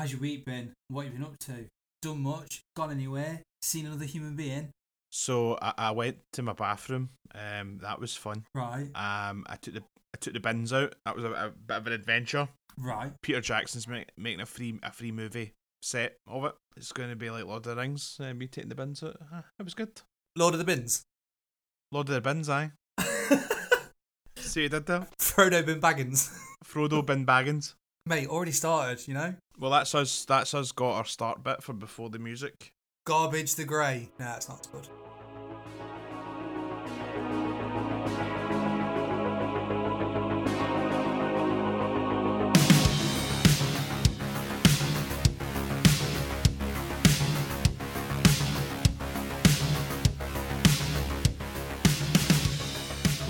How's your week been? What have you been up to? Done much? Gone anywhere? Seen another human being? So I, I went to my bathroom. Um, that was fun. Right, Um, I took the I took the bins out. That was a, a bit of an adventure. right. Peter Jackson's make, making a free a free movie set of it. It's going to be like Lord of the Rings. Uh, me taking the bins out. Uh, it was good. Lord of the Bins. Lord of the Bins, aye. See what you did there? Frodo Bin Baggins. Frodo Bin Baggins. Mate, already started, you know? Well, that's us. That's us. Got our start bit for before the music. Garbage the Grey. Nah, it's not good.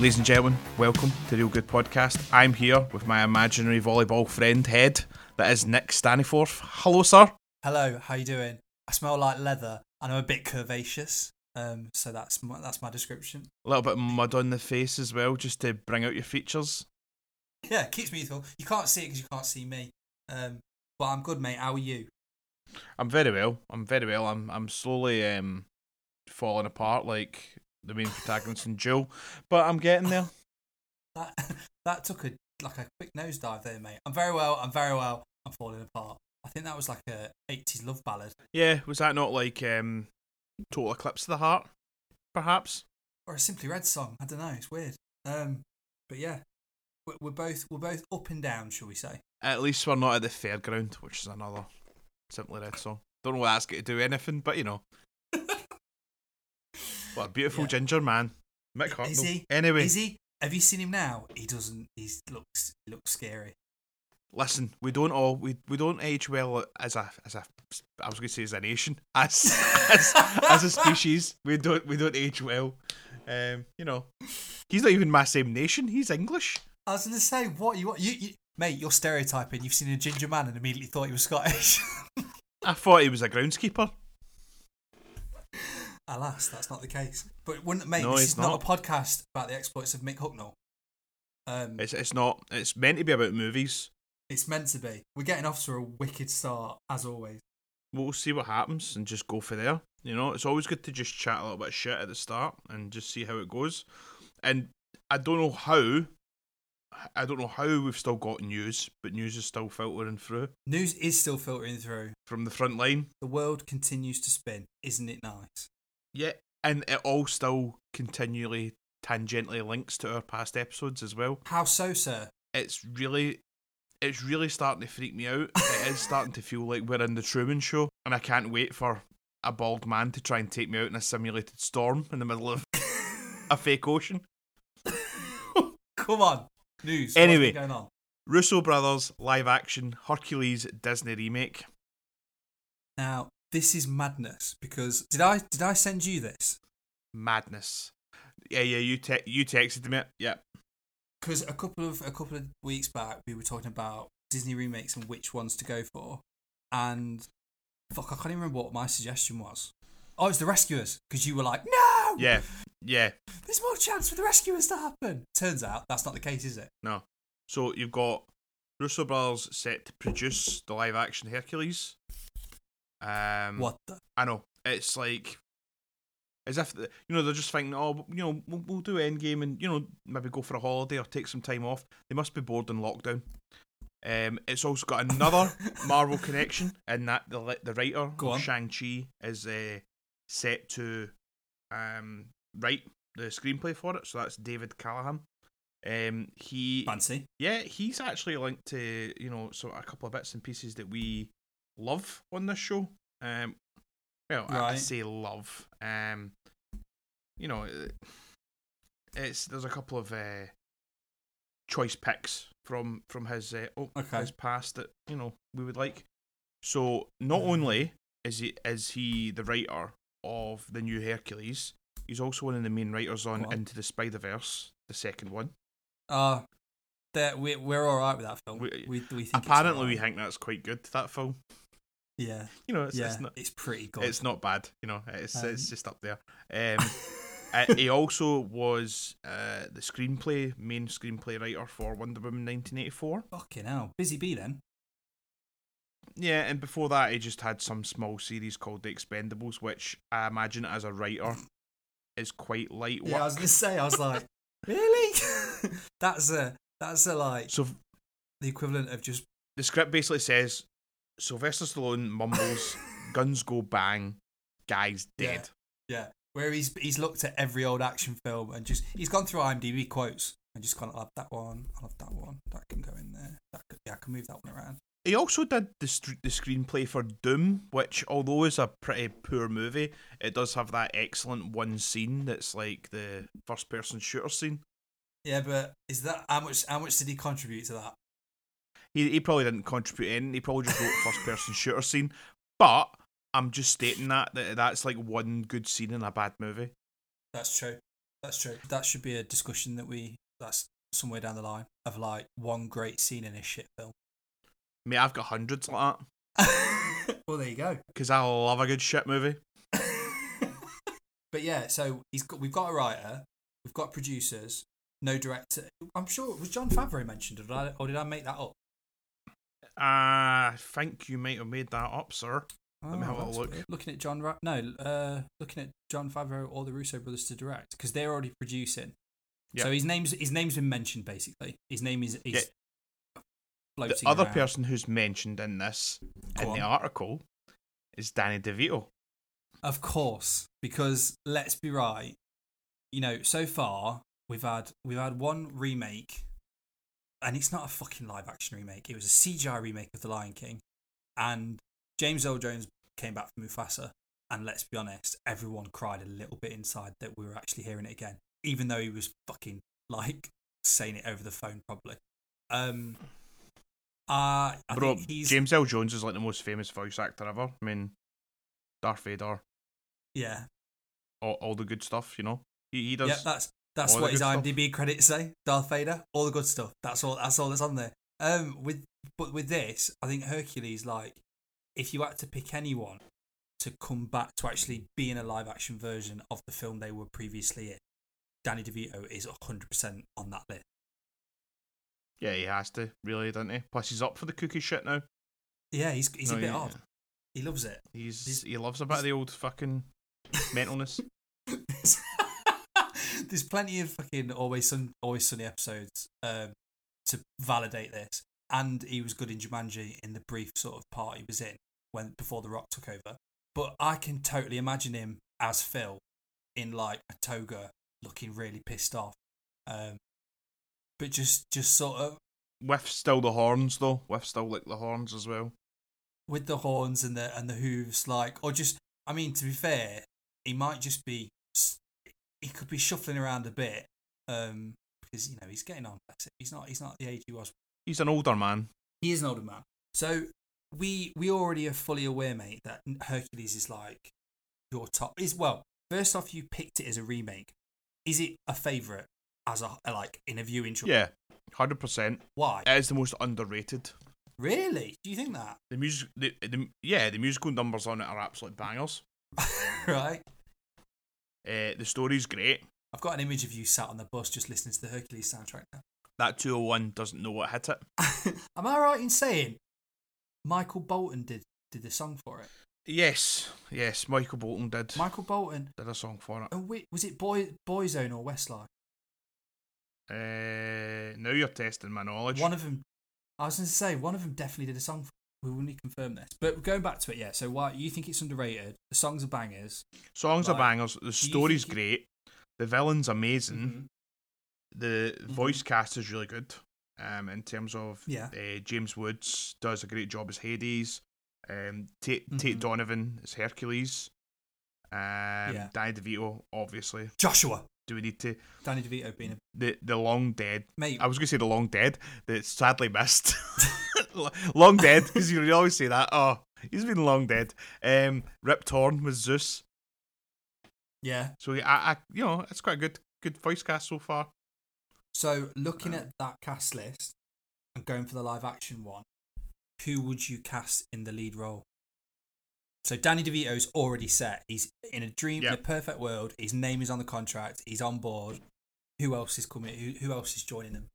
Ladies and gentlemen, welcome to Reel Good Podcast. I'm here with my imaginary volleyball friend head, that is Nick Staniforth. Hello, sir. Hello, how you doing? I smell like leather and I'm a bit curvaceous. Um, so that's my, that's my description. A little bit of mud on the face as well, just to bring out your features. Yeah, keeps me youthful. You can't see it because you can't see me. Um, but I'm good, mate. How are you? I'm very well. I'm very well. I'm I'm slowly um falling apart like the main protagonist and Joe. but I'm getting there. That that took a like a quick nosedive there, mate. I'm very well. I'm very well. I'm falling apart. I think that was like a 80s love ballad Yeah, was that not like um Total Eclipse of the Heart, perhaps? or a Simply Red song. I don't know. It's weird. Um, but yeah, we're, both we're both up and down, shall we say? At least we're not at the fairground, which is another Simply Red song. Don't know what that's going to do anything, but you know. What a beautiful Yeah. ginger man, Mick Is he? Anyway, Is he? Have you seen him now? He doesn't. He looks he looks scary. listen, we don't all we, we don't age well as a as a I was going to say as a nation as as as a species. We don't we don't age well. Um, you know, he's not even my same nation. He's English. I was gonna say what you what you, you mate. You're stereotyping. You've seen a ginger man and immediately thought he was Scottish. I thought he was a groundskeeper. Alas, that's not the case. But wouldn't mate? No, this it's is not. not. a podcast about the exploits of Mick Hucknall. Um, It's it's not. It's meant to be about movies. It's meant to be. We're getting off to a wicked start, as always. We'll see what happens and just go for there. You know, it's always good to just chat a little bit of shit at the start and just see how it goes. And I don't know how. I don't know how we've still got news, but news is still filtering through News is still filtering through. from the front line. The world continues to spin. Isn't it nice? Yeah, and it all still continually tangentially links to our past episodes as well. How so, sir? It's really, it's really starting to freak me out. it is starting to feel like we're in the Truman Show, and I can't wait for a bald man to try and take me out in a simulated storm in the middle of a fake ocean. Come on. News. Anyway. On? Russo brothers live action Hercules Disney remake. Now, this is madness because did I did I send you this? Madness. Yeah, yeah. You te- you texted me. Yeah. Because a couple of a couple of weeks back we were talking about Disney remakes and which ones to go for, and fuck, I can't even remember what my suggestion was. Oh, it's the Rescuers because you were like, no, Yeah. Yeah. there's more chance for the Rescuers to happen. Turns out that's not the case, is it? No. So you've got Russo brothers set to produce the live action Hercules. Um, What the? I know it's like as if the, you know they're just thinking, oh, you know, we'll, we'll do Endgame and you know maybe go for a holiday or take some time off. They must be bored in lockdown. Um, it's also got another Marvel connection in that the the writer Shang Chi is uh, set to um, write the screenplay for it. So that's David Callaham. Um, he Fancy. yeah, he's actually linked to you know so a couple of bits and pieces that we love on this show. Um, well, I, I say love. Um, you know, it's there's a couple of uh, choice picks from from his uh, oh, Okay. his past that you know we would like. So not Um. only is he is he the writer of the new Hercules, he's also one of the main writers on on. Into the Spider Verse, the second one. Uh, that we we're all right with that film. We- We we, think Apparently, we think that's quite good. That film, yeah you know, it's, yeah it's not it's pretty good. it's not bad. You know, it's Um, it's just up there. Um, uh, he also was uh, the screenplay main screenplay writer for Wonder Woman 1984. Fucking hell, busy bee then. Yeah, and before that, he just had some small series called The Expendables, which I imagine as a writer is quite light work. Yeah, I was gonna say, I was like, really? that's a that's a like so the equivalent of just the script basically says Sylvester Stallone mumbles, guns go bang, guy's dead. yeah. Where he's he's looked at every old action film and just he's gone through IMDb quotes and just gone, I love that one, I love that one, that can go in there, that could, yeah, I can move that one around. He also did the st- the screenplay for Doom, which although is a pretty poor movie, it does have that excellent one scene that's like the first person shooter scene. Yeah, but is that how much? How much did he contribute to that? He he probably didn't contribute in. He probably just wrote first person shooter scene. But I'm just stating that that that's like one good scene in a bad movie. That's true. That's true. That should be a discussion that we. That's somewhere down the line of like one great scene in a shit film. Mate, I've got hundreds like that well, there you go. because I love a good shit movie. But yeah, so he's got. We've got a writer. We've got producers. No director. I'm sure was Jon Favreau mentioned, or did I, or did I make that up? I think you might have made that up, sir. Let me Oh, have a look. weird. Looking at John, Ra- no, uh, looking at Jon Favreau or the Russo brothers to direct because they're already producing. Yeah. So his name's his name's been mentioned basically. His name is is The floating other around. person who's mentioned in this Go in the article is Danny DeVito. Of course, because let's be right. You know, so far we've had we've had one remake, and it's not a fucking live action remake. It was a CGI remake of The Lion King, and James Earl Jones came back from Mufasa. And let's be honest, everyone cried a little bit inside that we were actually hearing it again, even though he was fucking like saying it over the phone, probably. Um, uh, I Bro, James Earl Jones is like the most famous voice actor ever. I mean, Darth Vader, yeah, all, all the good stuff, you know. He, he does. Yeah, that's that's all what his good stuff. IMDb credits say. Darth Vader, all the good stuff. That's all. That's all that's on there. Um, with but with this, I think Hercules, like, if you had to pick anyone to come back to actually be in a live action version of the film they were previously in, Danny DeVito is hundred percent on that list. yeah, he has to, really, doesn't he? Plus, he's up for the cookie shit now. Yeah, he's he's No, a bit he- odd. He loves it. He's, He's- he loves a bit of the old fucking mentalness. There's plenty of fucking always sun, always sunny episodes um, to validate this, and he was good in Jumanji in the brief sort of part he was in when before The Rock took over. But I can totally imagine him as Phil in like a toga, looking really pissed off, um, but just just sort of With still the horns, though. With still like the horns as well. with the horns and the and the hooves, like, or just, I mean, to be fair, he might just be, he could be shuffling around a bit, um, because you know he's getting on. He's not, he's not the age he was. He's an older man. He is an older man, so we we already are fully aware, mate, that Hercules is like your top. Is well, first off, you picked it as a remake. Is it a favorite as a like in a viewing? tr- Yeah, 100%. Why? It is the most underrated. really? Do you think that? The music, the, the yeah, the musical numbers on it are absolute bangers. right. Uh, the story's great. I've got an image of you sat on the bus just listening to the Hercules soundtrack now. That 201 doesn't know what hit it. Am I right in saying Michael Bolton did did the song for it? Yes, yes, Michael Bolton did Michael Bolton. did a song for it. And wait, was it Boy Boyzone or Westlife? Uh, now you're testing my knowledge. One of them. I was going to say one of them definitely did a song. For, we will need to confirm this. But going back to it, yeah. So why you think it's underrated? The songs are bangers. Songs are bangers. The story's think great. The villain's amazing. Mhm. The voice cast is really good. Um, in terms of Yeah. uh, James Woods does a great job as Hades. Um, Tate, Tate Mhm. Donovan as Hercules. Um, Yeah. Danny DeVito, obviously. Joshua. Do we need to Danny DeVito being a the the long dead? mate. I was gonna say the long dead that's sadly missed. long dead because you always say that. Oh, he's been long dead. Um, Rip Torn was Zeus. yeah. So I, I, you know, it's quite a good good voice cast so far. So looking at that cast list and going for the live action one, who would you cast in the lead role? So Danny DeVito's already set. He's in a dream, in a perfect world. His name is on the contract. He's on board. Who else is coming? Who, who else is joining him?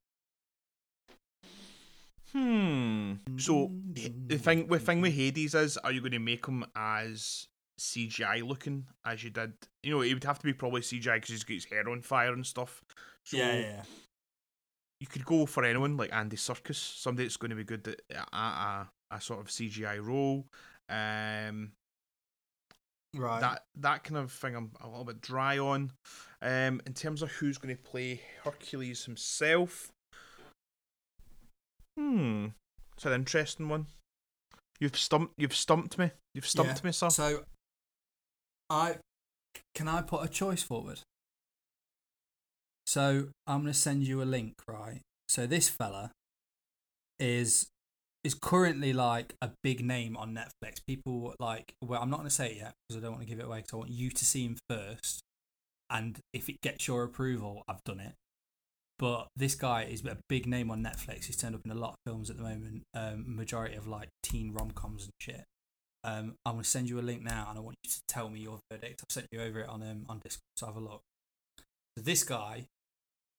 Hmm. So the thing, the thing with Hades is, are you going to make him as CGI looking as you did? You know, he would have to be probably CGI because he's got his hair on fire and stuff. So yeah, yeah, yeah. you could go for anyone like Andy Serkis, somebody that's going to be good at a, a, a sort of CGI role. Um, Right. that that kind of thing I'm a little bit dry on. Um, in terms of who's going to play Hercules himself, hmm, it's an interesting one. You've stumped. You've stumped me. You've stumped Yeah. me, sir. So, I can I put a choice forward. So I'm gonna send you a link, right? So this fella is is currently like a big name on Netflix. People like, well, I'm not gonna say it yet because I don't want to give it away. Because I want you to see him first, and if it gets your approval, I've done it. But this guy is a big name on Netflix. He's turned up in a lot of films at the moment. Um, majority of like teen rom coms and shit. Um, I'm gonna send you a link now, and I want you to tell me your verdict. I've sent you over it on um, on Discord, so have a look. So this guy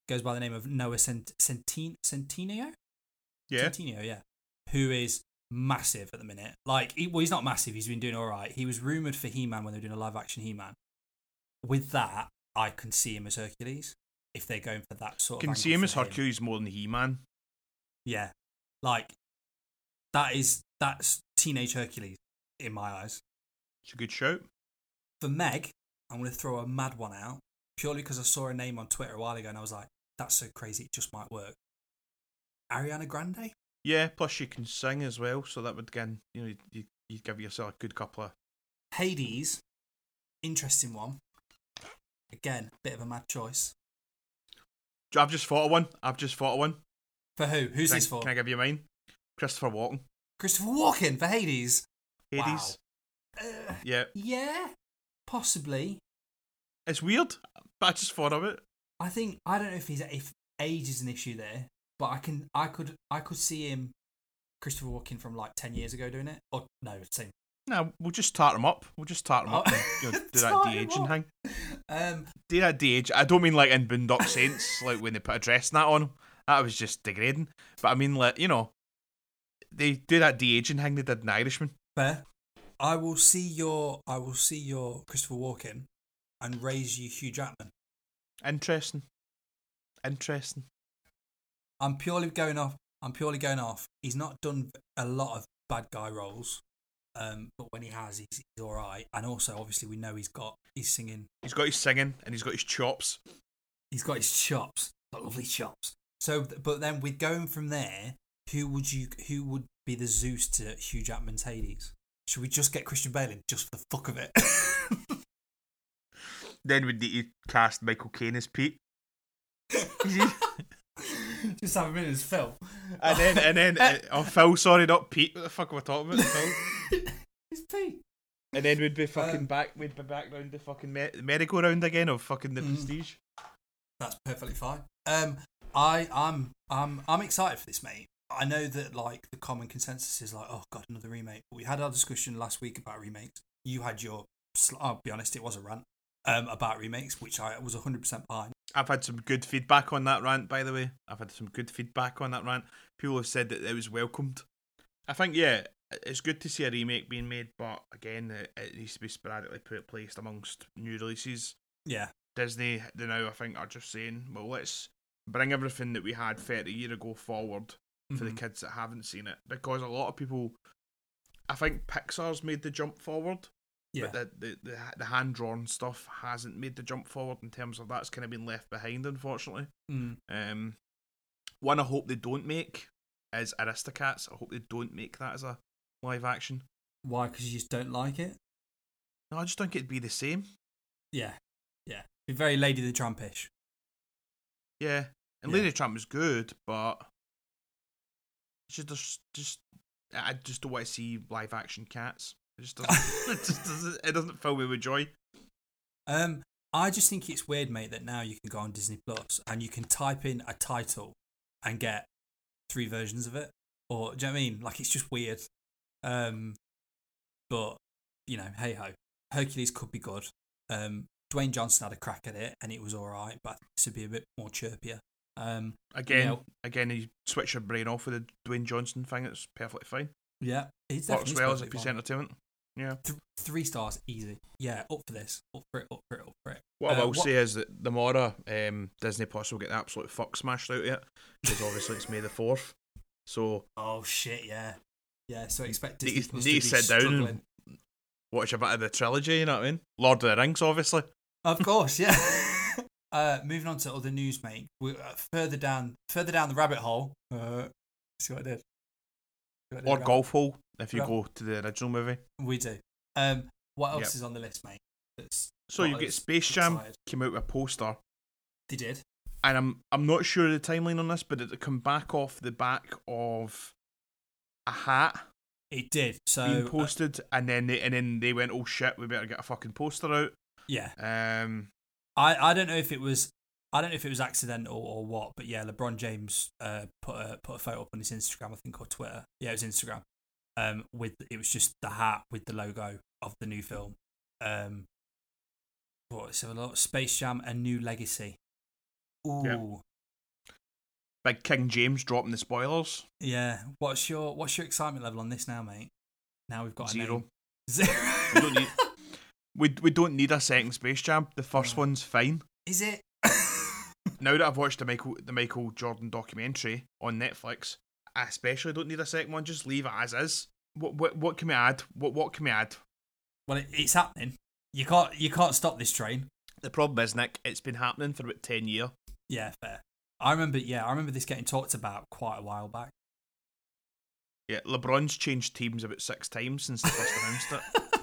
goes by the name of Noah Cent- Centin- Centineo. yeah, Centineo, yeah, who is massive at the minute. Like, he, well, he's not massive. He's been doing all right. He was rumored for He Man when they were doing a live action He Man. With that, I can see him as Hercules if they're going for that sort can of. see him as Hercules more than He Man. Yeah, like that is that's teenage Hercules in my eyes. It's a good show. For Meg, I'm going to throw a mad one out purely because I saw a name on Twitter a while ago and I was like, that's so crazy, it just might work. Ariana Grande? Yeah, plus she can sing as well, so that would again, you know, you you give yourself a good couple of. Hades, interesting one. Again, bit of a mad choice. I've just thought of one. I've just thought of one. For who? Who's Can, I- this for? can I give you mine? Christopher Walken. Christopher Walken for Hades. Hades. Uh, Yeah, yeah, possibly. it's weird, but I just thought of it. I think I don't know if he's if age is an issue there, but I can I could I could see him Christopher Walken from like ten years ago doing it. Or no, same. No, we'll just tart them up. We'll just tart him up. Oh. And, you know, do that de-aging thing. Um, Do that de-age. I don't mean like in Boondock Saints, like when they put a dress and that on. That was just degrading. But I mean, like you know, they do that de-aging thing they did in Irishman. Fair. I will see your I will see your Christopher Walken and raise you Hugh Jackman. Interesting. Interesting. I'm purely going off. I'm purely going off. He's not done a lot of bad guy roles, um, but when he has, he's, he's all right. And also, obviously, we know he's got he's singing. He's got his singing and he's got his chops. He's got his chops, got lovely chops. So, but then with going from there, who would you? Who would be the Zeus to Hugh Jackman's Hades? Should we just get Christian Bale in just for the fuck of it? Then we'd need to cast Michael Caine as Pete. just have him in his Phil. And then, and then, uh, oh, Phil, sorry, not Pete. What the fuck am I talking about? Phil. it's. And then we'd be fucking Um, back, we'd be back round the fucking me- merry-go-round again of fucking the Mm. prestige. That's perfectly fine. Um, I, I'm, I'm, I'm excited for this, mate. I know that like the common consensus is like, oh god, another remake. We had our discussion last week about remakes. You had your, I'll be honest, it was a rant um, about remakes, which I was 100% behind. I've had some good feedback on that rant, by the way. I've had some good feedback on that rant. People have said that it was welcomed. I think, yeah, it's good to see a remake being made, but again, it, it needs to be sporadically put placed amongst new releases. Yeah, Disney, they now, I think, are just saying, well, let's bring everything that we had 30 year ago forward for the Mhm. kids that haven't seen it. Because a lot of people, I think Pixar's made the jump forward. yeah, But the, the, the, the hand drawn stuff hasn't made the jump forward in terms of that's kind of been left behind, unfortunately. Mm. Um, one I hope they don't make is Aristocats. I hope they don't make that as a live action. Why? Because you just don't like it. No, I just don't get it'd be the same. Yeah, yeah. Be very Lady the Trampish. Yeah, and Yeah. Lady Tramp is good, but it's just, just, just I just don't want to see live action cats. It just doesn't. it just doesn't. It doesn't fill me with joy. Um, I just think it's weird, mate, that now you can go on Disney Plus and you can type in a title and get three versions of it. Or do you know what I mean? Like it's just weird. Um, but you know, hey ho, Hercules could be good. Um, Dwayne Johnson had a crack at it and it was all right, but this would be a bit more chirpier. Um, Again, Yeah. again, you switch your brain off with the Dwayne Johnson thing. It's perfectly fine. yeah, it's Works well as a piece of entertainment. Yeah. Th- three stars, easy. Yeah, up for this. Up for it. Up for it. Up for it. What I Uh, will say is that the more um, Disney Plus will get the absolute fuck smashed out of it because obviously it's May the fourth. So Oh shit! Yeah, yeah. So I expect Need- Disney Plus need to sit down and- watch a bit of the trilogy. You know what I mean? Lord of the Rings, obviously. Of course, yeah. uh, moving on to other news, mate. We uh, further down, further down the rabbit hole. Uh, see what I did? See what I did, Or? Golf Hole if you go to the original movie. We do. Um, what else Yep. is on the list, mate? That's So you get Space Jam excited? came out with a poster, They did. and I'm I'm not sure of the timeline on this, but it come back off the back of a hat It did. So being uh, posted, and then they and then they went, oh shit, we better get a fucking poster out. yeah, Um, I, I don't know if it was I don't know if it was accidental or what, but yeah, LeBron James uh, put a put a photo up on his Instagram, I think, or Twitter. Yeah, it was Instagram. Um, with it was just the hat with the logo of the new film. Um, what so a lot Space Jam, a new legacy. Ooh, Yeah. Big King James dropping the spoilers. yeah. What's your what's your excitement level on this now, mate? Now we've got a Zero. name. Zero. We don't need we we don't need a second Space Jam. The first No. one's fine. Is it? Now that I've watched the Michael the Michael Jordan documentary on Netflix, I especially don't need a second one. Just leave it as is. What what what can we add? What what can we add? well, it, it's happening. You can't you can't stop this train. The problem is, Nick, it's been happening for about ten years. Yeah, fair. I remember. Yeah, I remember this getting talked about quite a while back. Yeah, LeBron's changed teams about six times since they first announced it.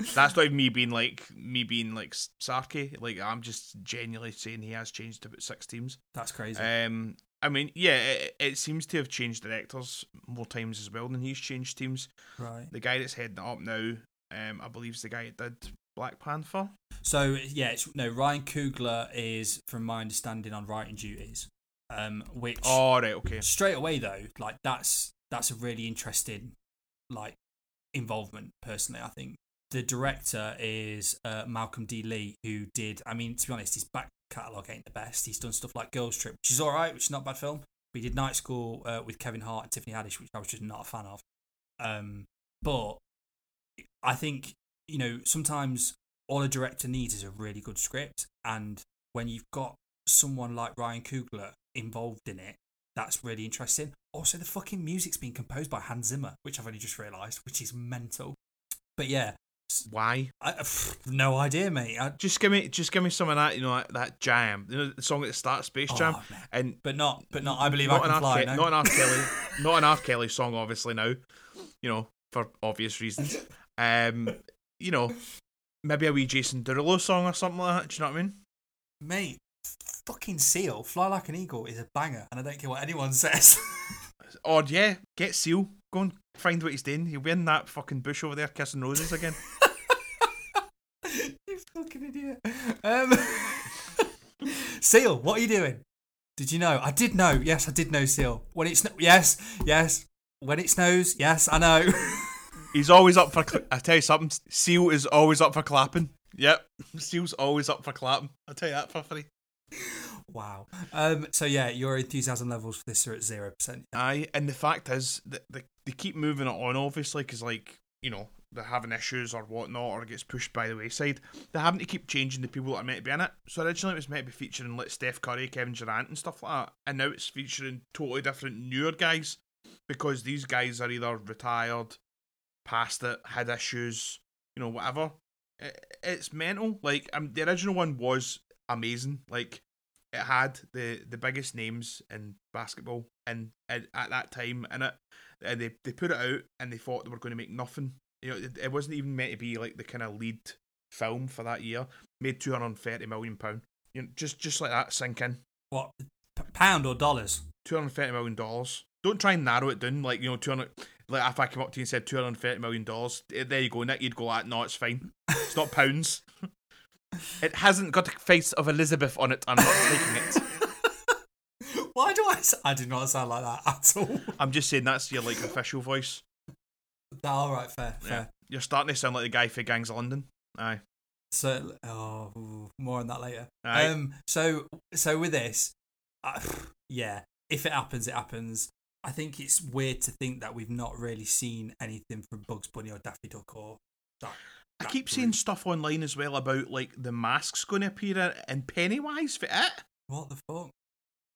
That's not even me being like me being like sarky. Like I'm just genuinely saying he has changed about six teams. That's crazy. Um, I mean, yeah, it, it seems to have changed directors more times as well than he's changed teams. right. The guy that's heading up now, um, I believe is the guy that did Black Panther. So yeah, it's no Ryan Coogler is, from my understanding, on writing duties. Um, which Oh right, okay. straight away though, like that's that's a really interesting like involvement. Personally, I think the director is uh, Malcolm D. Lee, who did. I mean, to be honest, his back catalogue ain't the best. He's done stuff like Girls Trip, which is all right, which is not a bad film. But he did Night School uh, with Kevin Hart and Tiffany Haddish, which I was just not a fan of. Um, but I think you know sometimes all a director needs is a really good script, and when you've got someone like Ryan Coogler involved in it, that's really interesting. Also, the fucking music's being composed by Hans Zimmer, which I've only just realised, which is mental. But yeah, Why? I, pff, no idea, mate. I, Just give me, just give me some of that. You know, that, that jam. You know, the song at the start, Space Jam, Oh, man. and but not, but not. I believe not I an can fly. Ke- no? Not an R. Kelly, not an R. Kelly song, obviously now. You know, for obvious reasons. Um, you know, maybe a wee Jason Derulo song or something like that. Do you know what I mean? mate. Fucking seal, fly like an eagle is a banger, and I don't care what anyone says. Odd, yeah, get Seal. Go and find what he's doing. He'll be in that fucking bush over there kissing roses again. you fucking idiot. Um, Seal, what are you doing? Did you know? I did know. Yes, I did know Seal. When it snows, yes, yes. When it snows, yes, I know. He's always up for. Cl- I tell you something. Seal is always up for clapping. Yep, Seal's always up for clapping. I'll tell you that for free. wow. Um. So yeah, your enthusiasm levels for this are at zero percent. Aye, and the fact is that they, they keep moving it on, obviously, because like you know they're having issues or whatnot, or it gets pushed by the wayside. They having to keep changing the people that are meant to be in it. So originally it was meant to be featuring like Steph Curry, Kevin Durant, and stuff like that, and now it's featuring totally different newer guys because these guys are either retired, past it, had issues, you know, whatever. It, it's mental. Like um, the original one was amazing. Like it had the the biggest names in basketball and at, at that time in it and they they put it out and they thought they were going to make nothing you know it, it wasn't even meant to be like the kind of lead film for that year made 230 million pound you know just just like that sink in What p- pound or dollars? 230 million dollars don't try and narrow it down like you know 200 like if I came up to you and said 230 million dollars there you go Nick you'd go like no it's fine it's not pounds it hasn't got the face of Elizabeth on it I'm not taking it Why do I? I do not sound like that at all. I'm just saying that's your like official voice. all right, fair, fair. You're starting to sound like the guy for Gangs of London. Aye. So, oh, more on that later. Aye. Um, so, so with this, uh, yeah, if it happens, it happens. I think it's weird to think that we've not really seen anything from Bugs Bunny or Daffy Duck or. That, I keep group. seeing stuff online as well about like the masks going to appear in Pennywise for it, What the fuck?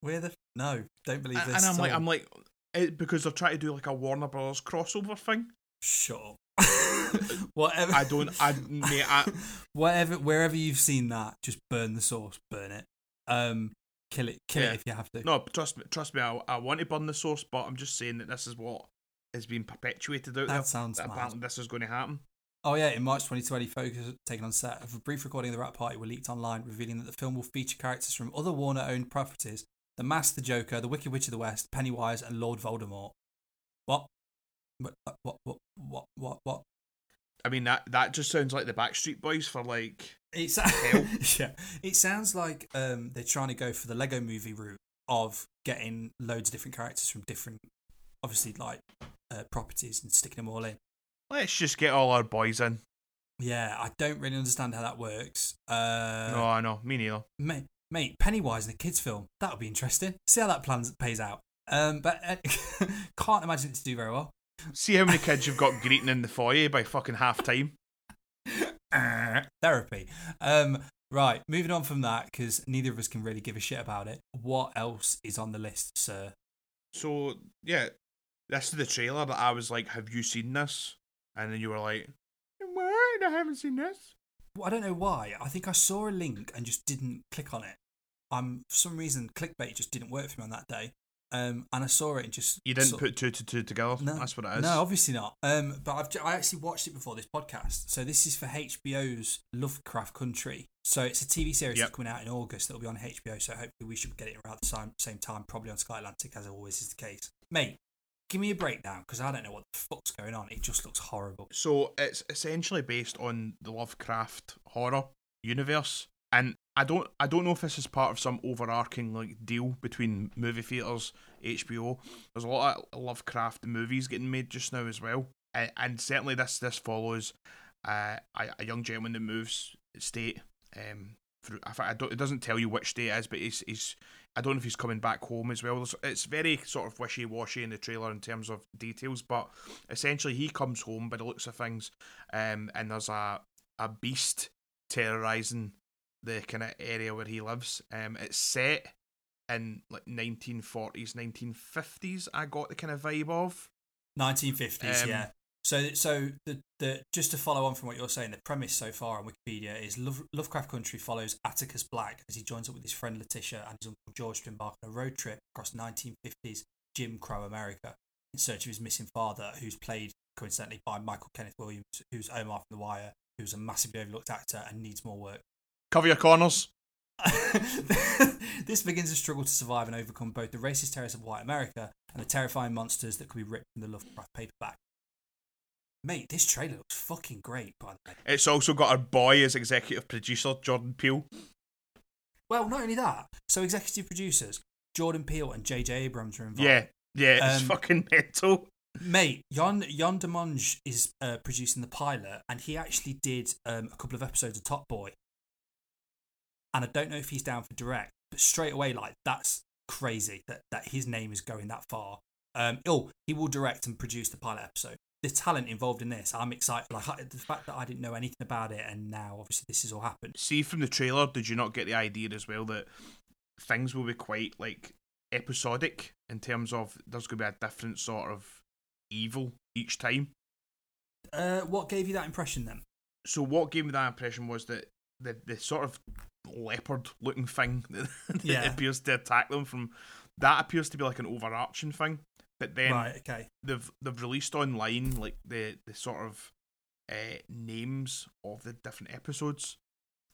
Where the f- no? Don't believe this. and I'm like. I'm like, it, because they're trying to do like a Warner Brothers crossover thing. shut up. Whatever. I don't, I, mate, I Whatever. Wherever you've seen that, just burn the source. Burn it. Um, kill it. Kill Yeah. it if you have to. no, trust me, trust me, I, I want to burn the source, but I'm just saying that this is what is being perpetuated out there. that sounds That mad. this is going to happen. Oh yeah, in March 2020, photos taken on set of a brief recording of the Rat Party were leaked online, revealing that the film will feature characters from other Warner-owned properties: The Mask, The Joker, The Wicked Witch of the West, Pennywise, and Lord Voldemort. What? Uh, what? What? What? What? What? I mean that that just sounds like the Backstreet Boys for like It's yeah. It sounds like um, they're trying to go for the Lego Movie route of getting loads of different characters from different, obviously like uh, properties and sticking them all in. let's just get all our boys in. Yeah, I don't really understand how that works. Uh, no, I know, me neither. mate, mate, Pennywise in a kids' film. That would be interesting. See how that plans pays out. Um, but uh, can't imagine it to do very well. See how many kids you've got greeting in the foyer by fucking half time. Therapy. Um, right, moving on from that because neither of us can really give a shit about it. What else is on the list, sir? So yeah, this is the trailer that I was like, "Have you seen this?" And then you were like, "What? I haven't seen this." Well, I don't know why. I think I saw a link and just didn't click on it. Um, for some reason, clickbait just didn't work for me on that day. Um, and I saw it and just You didn't sort- put two to two together. No, That's what it is. No, obviously not. Um, but I've ju- I actually watched it before this podcast. So this is for HBO's Lovecraft Country. So it's a TV series Yep. that's coming out in August. That'll be on HBO. So hopefully we should get it around the same same time, probably on Sky Atlantic, as always is the case. Mate, give me a breakdown because I don't know what the fuck's going on. It just looks horrible. So it's essentially based on the Lovecraft horror universe, and I don't I don't know if this is part of some overarching like deal between movie theaters, HBO. There's a lot of Lovecraft movies getting made just now as well, and, and certainly this this follows uh, a, a young gentleman that moves state. Um, through, I, I don't, it doesn't tell you which state it is, but he's, he's I don't know if he's coming back home as well. It's very sort of wishy washy in the trailer in terms of details, but essentially he comes home by the looks of things, um, and there's a a beast terrorizing the kind of area where he lives. Um, it's set in like 1940s, 1950s. I got the kind of vibe of. 1950s, Um, yeah. So, so the, the just to follow on from what you're saying, the premise so far on Wikipedia is Love, Lovecraft Country follows Atticus Black as he joins up with his friend Letitia and his uncle George to embark on a road trip across 1950s Jim Crow America in search of his missing father, who's played coincidentally by Michael Kenneth Williams, who's Omar from The Wire, who's a massively overlooked actor and needs more work. Cover your corners. this begins a struggle to survive and overcome both the racist terrors of white America and the terrifying monsters that could be ripped from the Lovecraft paperback. Mate, this trailer looks fucking great, by the way. It's also got our boy as executive producer, Jordan Peele. Well, not only that, so executive producers Jordan Peele and J.J. Abrams are involved. Yeah, yeah, it's Um, fucking mental. Mate, Jon Jon Demange is uh, producing the pilot, and he actually did um, a couple of episodes of Top Boy. And I don't know if he's down for direct, but straight away, like that's crazy that that his name is going that far. Um, oh, he will direct and produce the pilot episode. The talent involved in this, I'm excited. Like I, the fact that I didn't know anything about it, and now obviously this has all happened. See from the trailer, did you not get the idea as well that things will be quite like episodic in terms of there's going to be a different sort of evil each time? Uh, what gave you that impression then? So what gave me that impression was that the the sort of leopard looking thing that, that Yeah. appears to attack them from that appears to be like an overarching thing. But then right. Okay. they've they've released online like the the sort of uh, names of the different episodes,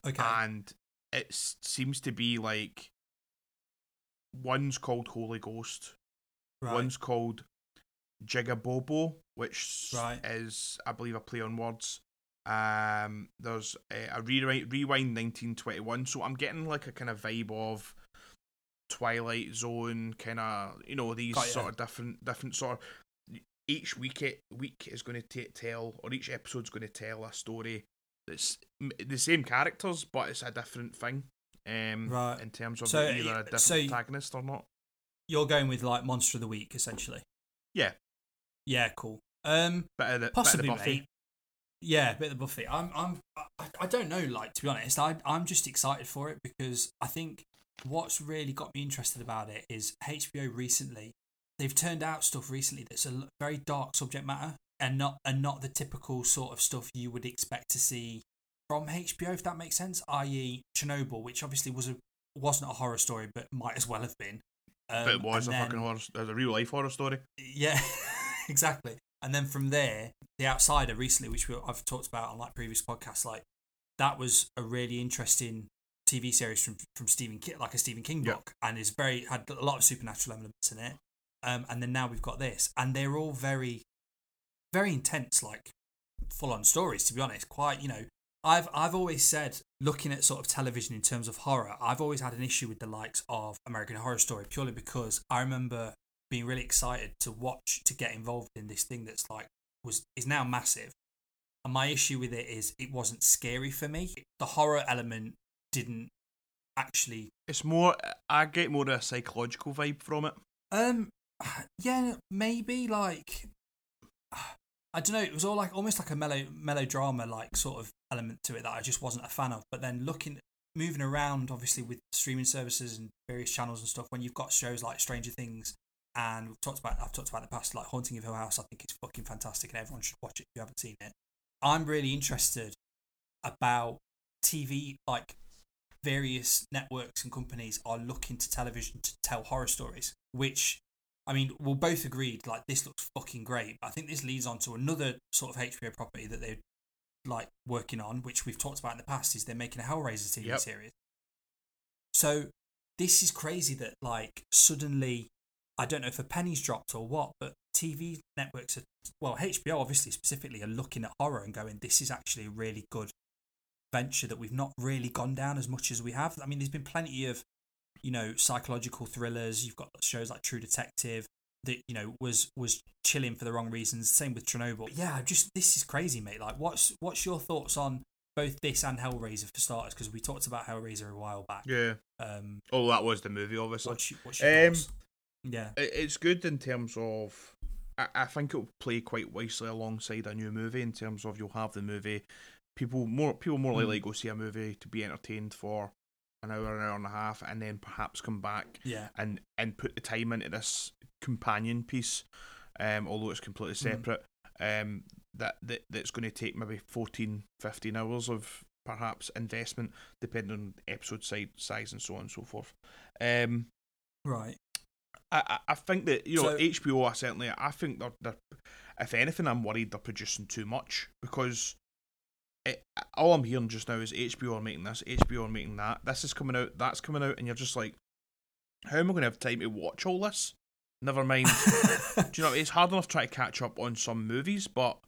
Okay. and it seems to be like one's called Holy Ghost, right. one's called Jigabobo, which Right. is I believe a play on words. Um, there's a, a rewind, rewind 1921, so I'm getting like a kind of vibe of Twilight Zone, kind of you know these Got sort of different different sort of. Each week it, week is going to tell, or each episode's going to tell a story that's m- the same characters, but it's a different thing. um, Right. in terms of So, either a different so- protagonist or not. You're going with like monster of the week essentially. Yeah, Yeah, cool. Um, bit of the, possibly, bit of the Buffy. mate. Yeah, a bit of the Buffy. I'm, I'm, I, I don't know. Like to be honest, I, I'm just excited for it because I think what's really got me interested about it is HBO recently. They've turned out stuff recently that's a very dark subject matter and not and not the typical sort of stuff you would expect to see from HBO, if that makes sense. I.e., Chernobyl, which obviously was a wasn't a horror story, but might as well have been. Um, but it was a then- fucking horror. It was a real life horror story. yeah, exactly. And then from there, The Outsider recently, which we, I've talked about on like previous podcasts, like that was a really interesting TV series from from Stephen King, like a Stephen King Yeah. book, and is very had a lot of supernatural elements in it. Um, and then now we've got this, and they're all very, very intense, like full on stories. To be honest, quite you know, I've I've always said looking at sort of television in terms of horror, I've always had an issue with the likes of American Horror Story purely because I remember being really excited to watch to get involved in this thing that's like was is now massive. And my issue with it is it wasn't scary for me. The horror element didn't actually It's more. I get more of a psychological vibe from it. um yeah, maybe like I don't know, it was all like almost like a mellow melodrama like sort of element to it that I just wasn't a fan of. But then looking moving around obviously with streaming services and various channels and stuff when you've got shows like Stranger Things and we've talked about I've talked about in the past like Haunting of Hill House, I think it's fucking fantastic and everyone should watch it if you haven't seen it. I'm really interested about TV like various networks and companies are looking to television to tell horror stories, which I mean, we'll both agreed like this looks fucking great. But I think this leads on to another sort of HBO property that they're like working on, which we've talked about in the past, is they're making a Hellraiser TV Yep. series. So this is crazy that like suddenly, I don't know if a penny's dropped or what, but TV networks are well, HBO obviously specifically are looking at horror and going, this is actually a really good venture that we've not really gone down as much as we have. I mean, there's been plenty of you know psychological thrillers. You've got shows like True Detective that you know was was chilling for the wrong reasons. Same with Chernobyl. Yeah, just this is crazy, mate. Like, what's what's your thoughts on both this and Hellraiser for starters? Because we talked about Hellraiser a while back. Yeah. Um, Oh, that was the movie, obviously. what's what's your Um, thoughts? Yeah, It- It's good in terms of. I, think it'll play quite wisely alongside a new movie in terms of you'll have the movie. People more people more likely Mm. go see a movie to be entertained for an hour, an hour and a half, and then perhaps come back yeah, and and put the time into this companion piece. Um, although it's completely Mm. separate. Um, that, that that's going to take maybe 14, 15 hours of perhaps investment, depending on episode size, size and so on and so forth. Um, right. I, I- think that you know So- HBO. I certainly, I think they're, they're. If anything, I'm worried they're producing too much because it, all I'm hearing just now is HBO are making this, HBO are making that. This is coming out, that's coming out, and you're just like, how am I going to have time to watch all this? Never mind. Do you know it's hard enough trying to catch up on some movies, but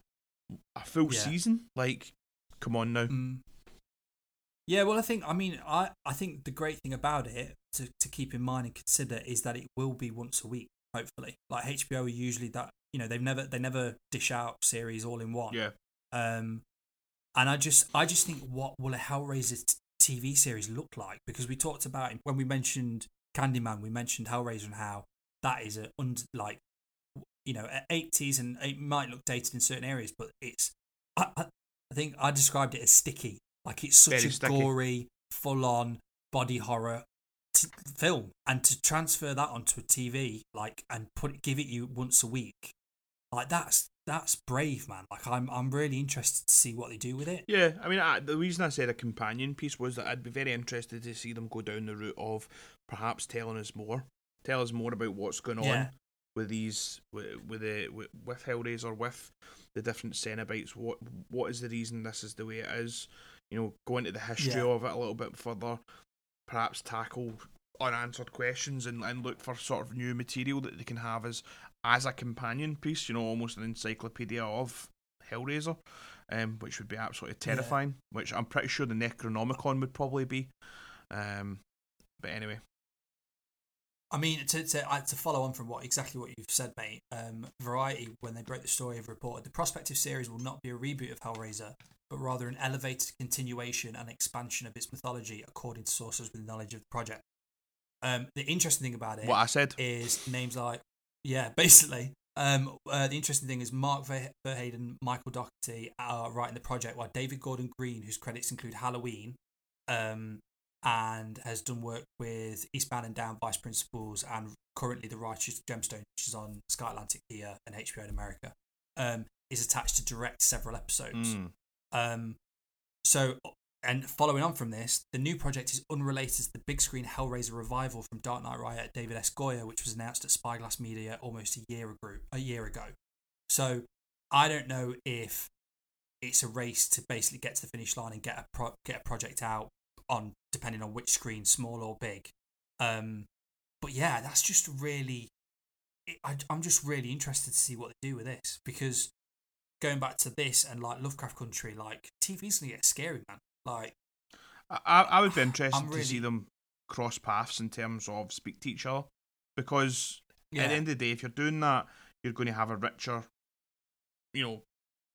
a full Yeah. season, like, come on now. Mm. Yeah, well, I think I mean I I think the great thing about it to to keep in mind and consider is that it will be once a week. Hopefully, like HBO are usually that you know they've never they never dish out series all in one. Yeah, Um, and I just I just think what will a Hellraiser t- TV series look like? Because we talked about it when we mentioned Candyman, we mentioned Hellraiser and how that is a und like you know eighties and it might look dated in certain areas, but it's I, I I think I described it as sticky. Like it's such Very a sticky. gory, full on body horror t- film, and to transfer that onto a TV like and put give it you once a week, like that's that's brave, man. Like I'm I'm really interested to see what they do with it. Yeah, I mean, I, the reason I said a companion piece was that I'd be very interested to see them go down the route of perhaps telling us more, tell us more about what's going on with these, with, with the with, with Hellraiser, with the different Cenobites. What what is the reason this is the way it is? You know, go into the history Yeah. of it a little bit further, perhaps tackle unanswered questions and, and look for sort of new material that they can have as as a companion piece. You know, almost an encyclopedia of Hellraiser um, which would be absolutely Yeah. terrifying. Which I'm pretty sure the Necronomicon would probably be. Um, but anyway, I mean, to to to follow on from what exactly what you've said, mate. Um, Variety, when they broke the story, have reported the prospective series will not be a reboot of Hellraiser, but rather an elevated continuation and expansion of its mythology according to sources with knowledge of the project. Um, the interesting thing about it What I said. is names like yeah, basically. Um, uh, the interesting thing is Mark Ver- Verheiden, Michael Dougherty are writing the project, while David Gordon Green, whose credits include Halloween, um, and has done work with Eastbound and Down, Vice Principals, and currently The Righteous Gemstone, which is on Sky Atlantic here and HBO in America, um, is attached to direct several episodes. Mm. Um, so, and following on from this, the new project is unrelated to the big screen Hellraiser revival from Dark Knight Riot David S. Goyer, which was announced at Spyglass Media almost a year ago. A year ago. So, I don't know if it's a race to basically get to the finish line and get a pro- get a project out on depending on which screen, small or big. Um, but yeah, that's just really. I, I'm just really interested to see what they do with this because going back to this and like Lovecraft Country, like TV's gonna get scary, man. Like, I, I would be interested to see them cross paths in terms of speak to each other because yeah, at the end of the day, if you're doing that, you're going to have a richer, you know,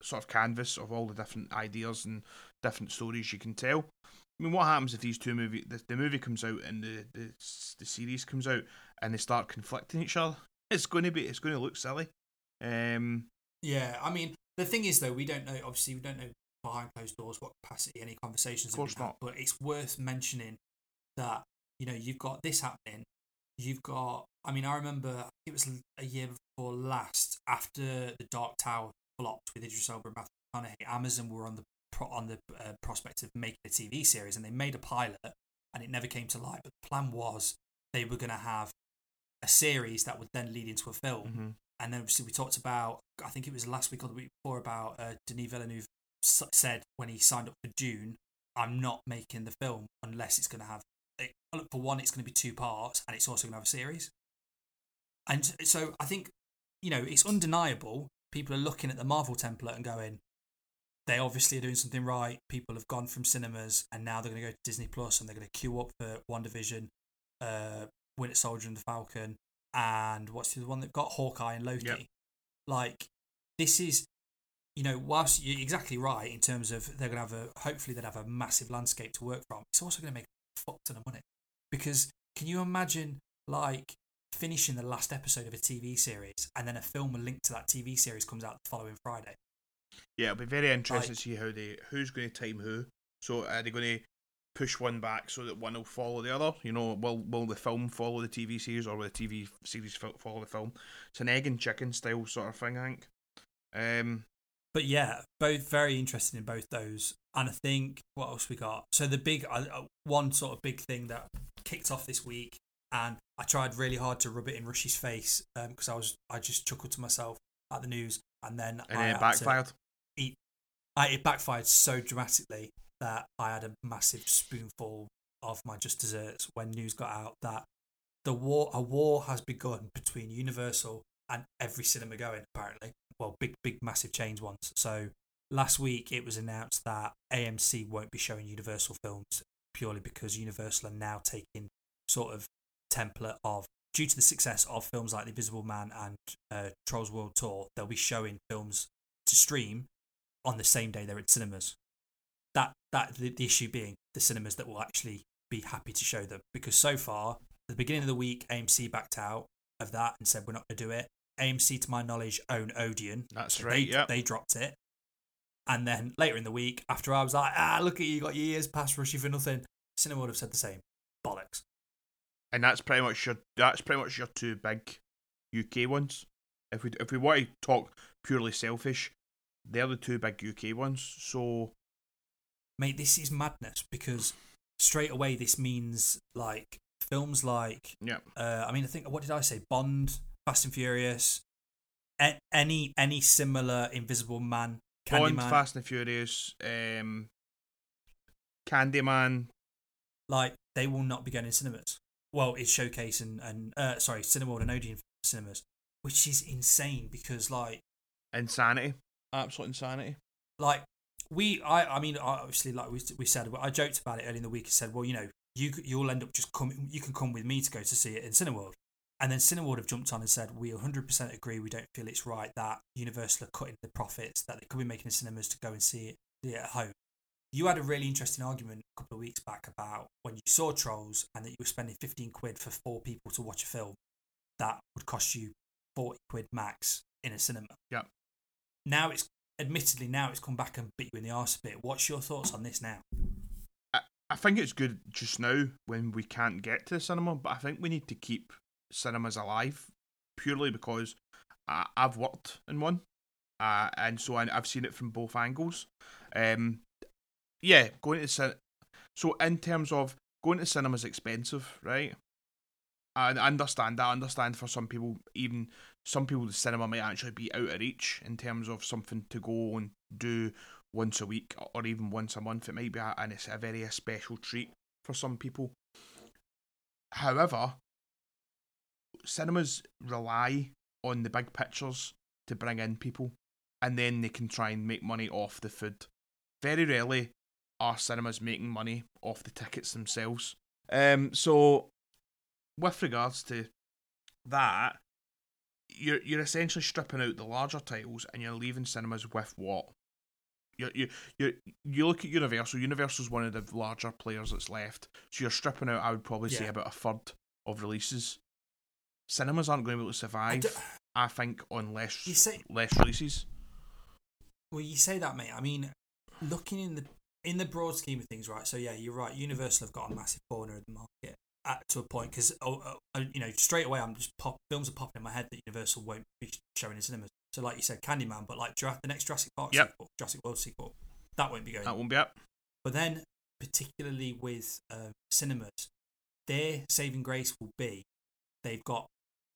sort of canvas of all the different ideas and different stories you can tell. I mean, what happens if these two movie the, the movie comes out and the, the the series comes out and they start conflicting each other? It's going to be it's going to look silly. Um, yeah. I mean, the thing is though, we don't know. Obviously, we don't know behind closed doors what capacity any conversations. Of course had. But it's worth mentioning that you know you've got this happening. You've got. I mean, I remember it was a year before last after the Dark Tower flopped with Idris Elba and Matthew McConaughey. Amazon were on the pro- on the uh, prospect of making a TV series, and they made a pilot, and it never came to light. But the plan was they were going to have a series that would then lead into a film. mhm. And then obviously we talked about, I think it was last week or the week before, about uh, Denis Villeneuve said when he signed up for Dune, I'm not making the film unless it's going to have, it, for one, it's going to be two parts and it's also going to have a series. And so I think, you know, it's undeniable. People are looking at the Marvel template and going, they obviously are doing something right. People have gone from cinemas and now they're going to go to Disney Plus and they're going to queue up for WandaVision, uh, Winter Soldier and the Falcon, and what's the one they've got? Hawkeye and Loki. Yep. Like this is, you know, whilst you're exactly right in terms of they're gonna have a hopefully they'd have a massive landscape to work from. It's also gonna make a fuck ton of money because can you imagine like finishing the last episode of a TV series and then a film linked to that TV series comes out the following Friday? yeah, it'll be very interesting Like- to see how they who's going to time who. So are they going to push one back so that one will follow the other? You know, will will the film follow the TV series or will the TV series follow the film? It's an egg and chicken style sort of thing, I think. Um, But yeah, both very interested in both those. And I think what else we got? So the big uh, uh, one sort of big thing that kicked off this week, and I tried really hard to rub it in Rushy's face because I was I just chuckled to myself at the news, and then and I it backfired. eat. I, it backfired so dramatically that I had a massive spoonful of my just desserts when news got out that the war a war has begun between Universal and every cinema going apparently. Well, big big massive chains ones. So last week it was announced that AMC won't be showing Universal films purely because Universal are now taking sort of template of due to the success of films like The Invisible Man and uh, Trolls World Tour, they'll be showing films to stream on the same day they're at cinemas. That that the, the issue being the cinemas that will actually be happy to show them because so far at the beginning of the week AMC backed out of that and said we're not going to do it. AMC, to my knowledge, own Odeon. That's so right, They, yep. they dropped it. And then later in the week, after I was like, ah, look at you, you got your ears past Rushy for nothing, Cineworld have said the same. Bollocks. and that's pretty much your that's pretty much your two big UK ones. If we if we want to talk purely selfish, they're the two big UK ones. So mate, this is madness because straight away this means like films like yeah, uh, I mean I think what did I say Bond, Fast and Furious, a- any any similar Invisible Man, Bond, Fast and Furious, um, Candyman. like they will not be going in cinemas. Well, it's Showcase and and uh, sorry, Cineworld and Odeon cinemas, which is insane because like Insanity, absolute insanity. like we I I mean obviously like we we said I joked about it early in the week. I said, well, you know, you you'll end up just coming. You can come with me to go to see it in Cineworld. And then Cineworld have jumped on and said, we 100% agree. We don't feel it's right that Universal are cutting the profits that they could be making in cinemas to go and see it yeah, at home. You had a really interesting argument a couple of weeks back about when you saw Trolls and that you were spending 15 quid for four people to watch a film that would cost you 40 quid max in a cinema. Yep. Now it's, admittedly, now it's come back and bit you in the arse a bit. What's your thoughts on this now? I think it's good just now when we can't get to the cinema, but I think we need to keep cinemas alive purely because I, I've worked in one, uh, and so I, I've seen it from both angles. Um, yeah, going to cin- so in terms of going to cinema is expensive, right? I understand that. I understand for some people, even some people, the cinema might actually be out of reach in terms of something to go and do once a week or even once a month. It might be a, and it's a very special treat for some people. However, cinemas rely on the big pictures to bring in people, and then they can try and make money off the food. Very rarely are cinemas making money off the tickets themselves. Um, so with regards to that, you're you're essentially stripping out the larger titles and you're leaving cinemas with what? You you you you look at Universal. Universal's one of the larger players that's left. So you're stripping out. I would probably say about a third of releases. Cinemas aren't going to be able to survive. I think on less You say less releases. Well, you say that, mate. I mean, looking in the in the broad scheme of things, right? So yeah, you're right. Universal have got a massive corner of the market at, to a point because oh, oh, you know straight away I'm just pop films are popping in my head that Universal won't be showing in cinemas. So like you said, Candyman, but like Jura- the next Jurassic Park Yep. sequel, Jurassic World sequel, that won't be going. That won't be up. But then, particularly with um, cinemas, their saving grace will be they've got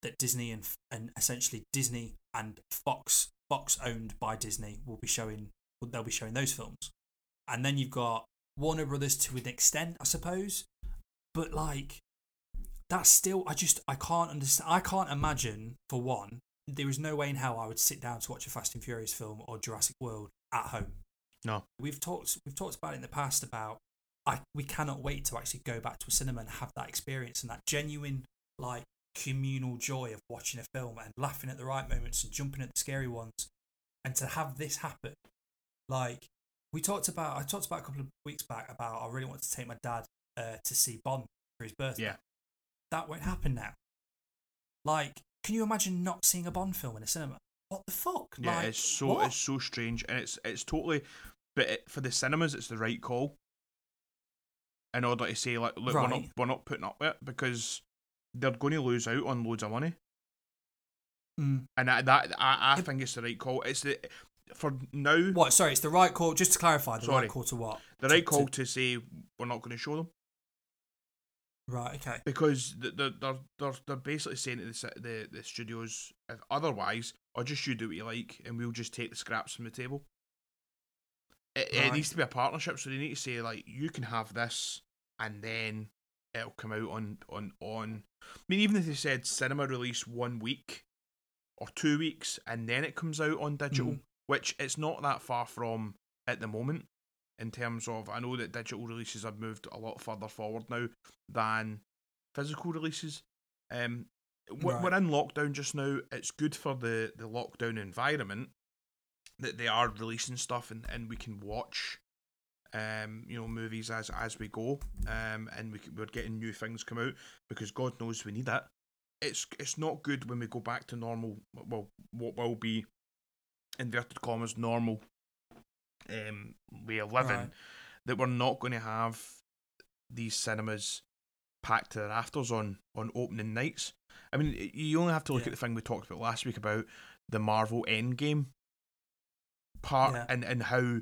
that Disney and and essentially Disney and Fox, Fox owned by Disney, will be showing. They'll be showing those films, and then you've got Warner Brothers to an extent, I suppose. But like, that's still. I just I can't understand. I can't imagine for one. There is no way in hell I would sit down to watch a Fast and Furious film or Jurassic World at home No. we've talked we've talked about it in the past about I we cannot wait to actually go back to a cinema and have that experience and that genuine like communal joy of watching a film and laughing at the right moments and jumping at the scary ones and to have this happen like we talked about I talked about a couple of weeks back about I really want to take my dad uh, to see Bond for his birthday Yeah. that won't happen now like can you imagine not seeing a Bond film in a cinema what the fuck Yeah, like, it's so what? it's so strange, and it's it's totally. But it, for the cinemas, it's the right call. In order to say like, look, we're not we're not putting up with it because they're going to lose out on loads of money, Mm. and that, that I, I think it's the right call. It's the for now What? Sorry, it's the right call. Just to clarify, the Sorry. right call to what? the to- right call to- to say we're not going to show them Right. Okay. because they're they're they're, they're basically saying to the, the the studios if otherwise, or just you do what you like, and we'll just take the scraps from the table. It, it needs to be a partnership, so they need to say like you can have this, and then it'll come out on on on. I mean, even if they said cinema release one week or two weeks, and then it comes out on digital, Mhm. which it's not that far from at the moment. In terms of, I know that digital releases have moved a lot further forward now than physical releases. Um, we're, Right. we're in lockdown just now. It's good for the the lockdown environment that they are releasing stuff and, and we can watch um you know movies as as we go um and we, we're getting new things come out because god knows we need it it's it's not good when we go back to normal well what will be inverted commas normal um way of living Right. that we're not going to have these cinemas packed to the rafters on on opening nights i mean you only have to look Yeah. at the thing we talked about last week about the marvel endgame part Yeah. and and how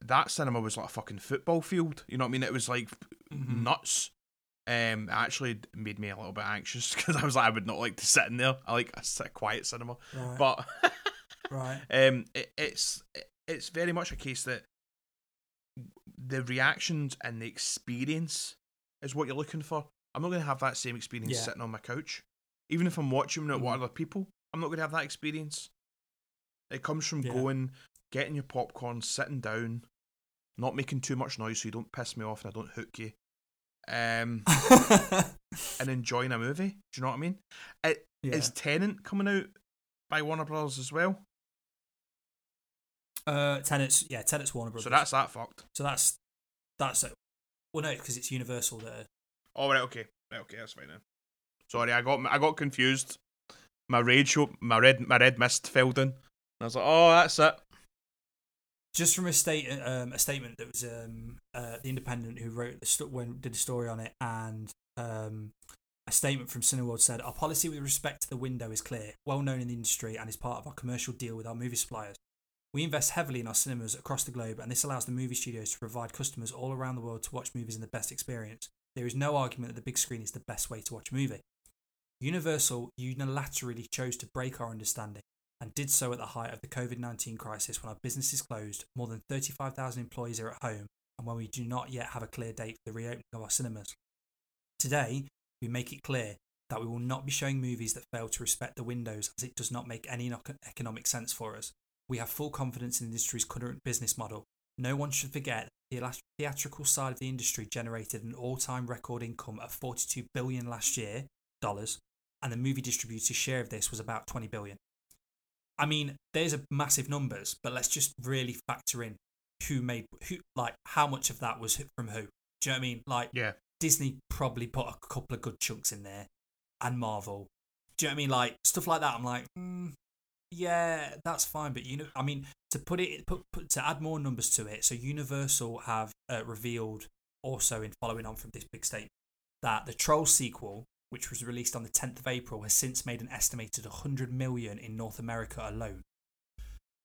that cinema was like a fucking football field you know what i mean it was like Mhm. nuts um it actually made me a little bit anxious because i was like i would not like to sit in there i like a quiet cinema Right. but right. um, it, it's it's very much a case that the reactions and the experience is what you're looking for. I'm not going to have that same experience Yeah. sitting on my couch, even if I'm watching it with Mhm. other people. I'm not going to have that experience. It comes from Yeah. going, getting your popcorn, sitting down, not making too much noise so you don't piss me off and I don't hook you, um, and enjoying a movie. Do you know what I mean? It, yeah. Is Tenet coming out by Warner Brothers as well? Uh, Tenet's yeah, Tenet's Warner Brothers. So that's that fucked. so that's that's it. Well, no, because it's Universal there. Oh right, okay, right, okay, that's fine then. Sorry, I got I got confused. My rage show, my red my red mist filled in. And I was like, oh, that's it. Just from a state um, a statement that was um, uh, the Independent who wrote the sto- when did a story on it, and um, a statement from Cineworld said our policy with respect to the window is clear, well known in the industry, and is part of our commercial deal with our movie suppliers. We invest heavily in our cinemas across the globe, and this allows the movie studios to provide customers all around the world to watch movies in the best experience. There is no argument that the big screen is the best way to watch a movie. Universal unilaterally chose to break our understanding and did so at the height of the COVID 19 crisis when our business is closed, more than 35,000 employees are at home, and when we do not yet have a clear date for the reopening of our cinemas. Today, we make it clear that we will not be showing movies that fail to respect the windows as it does not make any economic sense for us. We have full confidence in the industry's current business model. No one should forget the theatrical side of the industry generated an all-time record income of 42 billion last year dollars, and the movie distributor's share of this was about 20 billion. I mean, there's a massive numbers, but let's just really factor in who made who like how much of that was from who. Do you know what I mean? Like Yeah, Disney probably put a couple of good chunks in there, and Marvel. Do you know what I mean? Like stuff like that. I'm like, mm, yeah, that's fine. But you know, I mean, to put it, put, put to add more numbers to it. So Universal have uh, revealed also in following on from this big statement that the Troll sequel, which was released on the 10th of April, has since made an estimated 100 million in North America alone.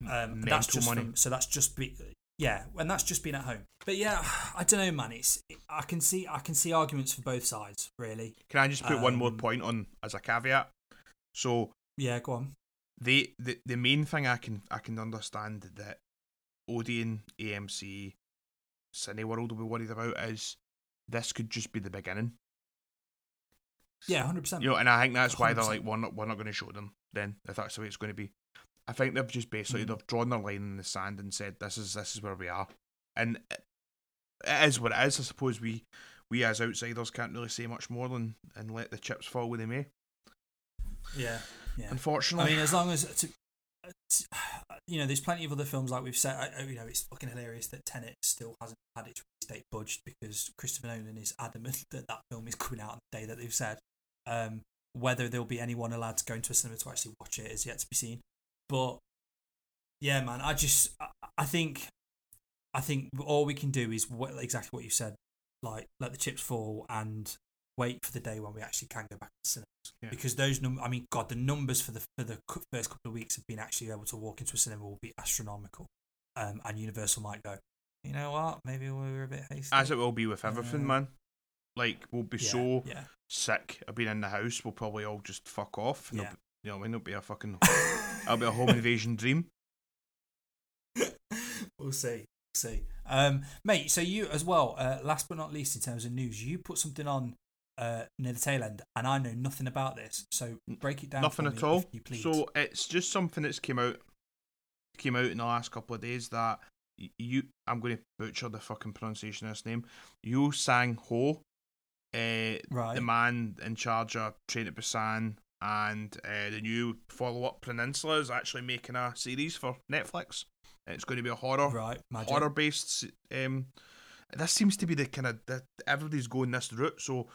Um, and that's just money. From, so that's just be, yeah, and that's just been at home. But yeah, I don't know, man. It's I can see I can see arguments for both sides, really. Can I just put one more Um, point on as a caveat? So Yeah, go on. They the the main thing I can I can understand that Odeon, AMC, Cineworld will be worried about is this could just be the beginning. Yeah, hundred percent. You know, and I think that's why they're like, we're not, we're not going to show them. Then if that's the way it's going to be, I think they've just basically Mm. they've drawn their line in the sand and said this is this is where we are, and it, it is what it is. I suppose we we as outsiders can't really say much more than and let the chips fall where they may. Yeah, yeah. I mean, as long as to, to- you know, there's plenty of other films like we've said. I- you know, it's fucking hilarious that Tenet still hasn't had its release date budged because Christopher Nolan is adamant that that film is coming out on the day that they've said. Um, whether there'll be anyone allowed to go into a cinema to actually watch it is yet to be seen. But yeah, man, I just I, I think I think all we can do is what, exactly what you said, like let the chips fall and wait for the day when we actually can go back to cinemas Yeah. because those num- I mean god the numbers for the for the first couple of weeks of being actually able to walk into a cinema will be astronomical um and Universal might go you know what maybe we were a bit hasty as it will be with everything, Uh, man. Like we'll be yeah, so yeah sick of being in the house, we'll probably all just fuck off. and Yeah. be- you know, I mean, it'll be a fucking, it'll be a home invasion dream. we'll see we'll see um mate so you as well uh, last but not least in terms of news you put something on uh near the tail end and I know nothing about this so break it down Nothing for at all. if you please. So it's just something that's came out, came out in the last couple of days that you, I'm going to butcher the fucking pronunciation of his name. Yu Sang Ho, uh, right the man in charge of Train to Busan and uh, the new follow-up Peninsula is actually making a series for Netflix. It's going to be a horror right horror based um this seems to be the kind of the, everybody's going this route so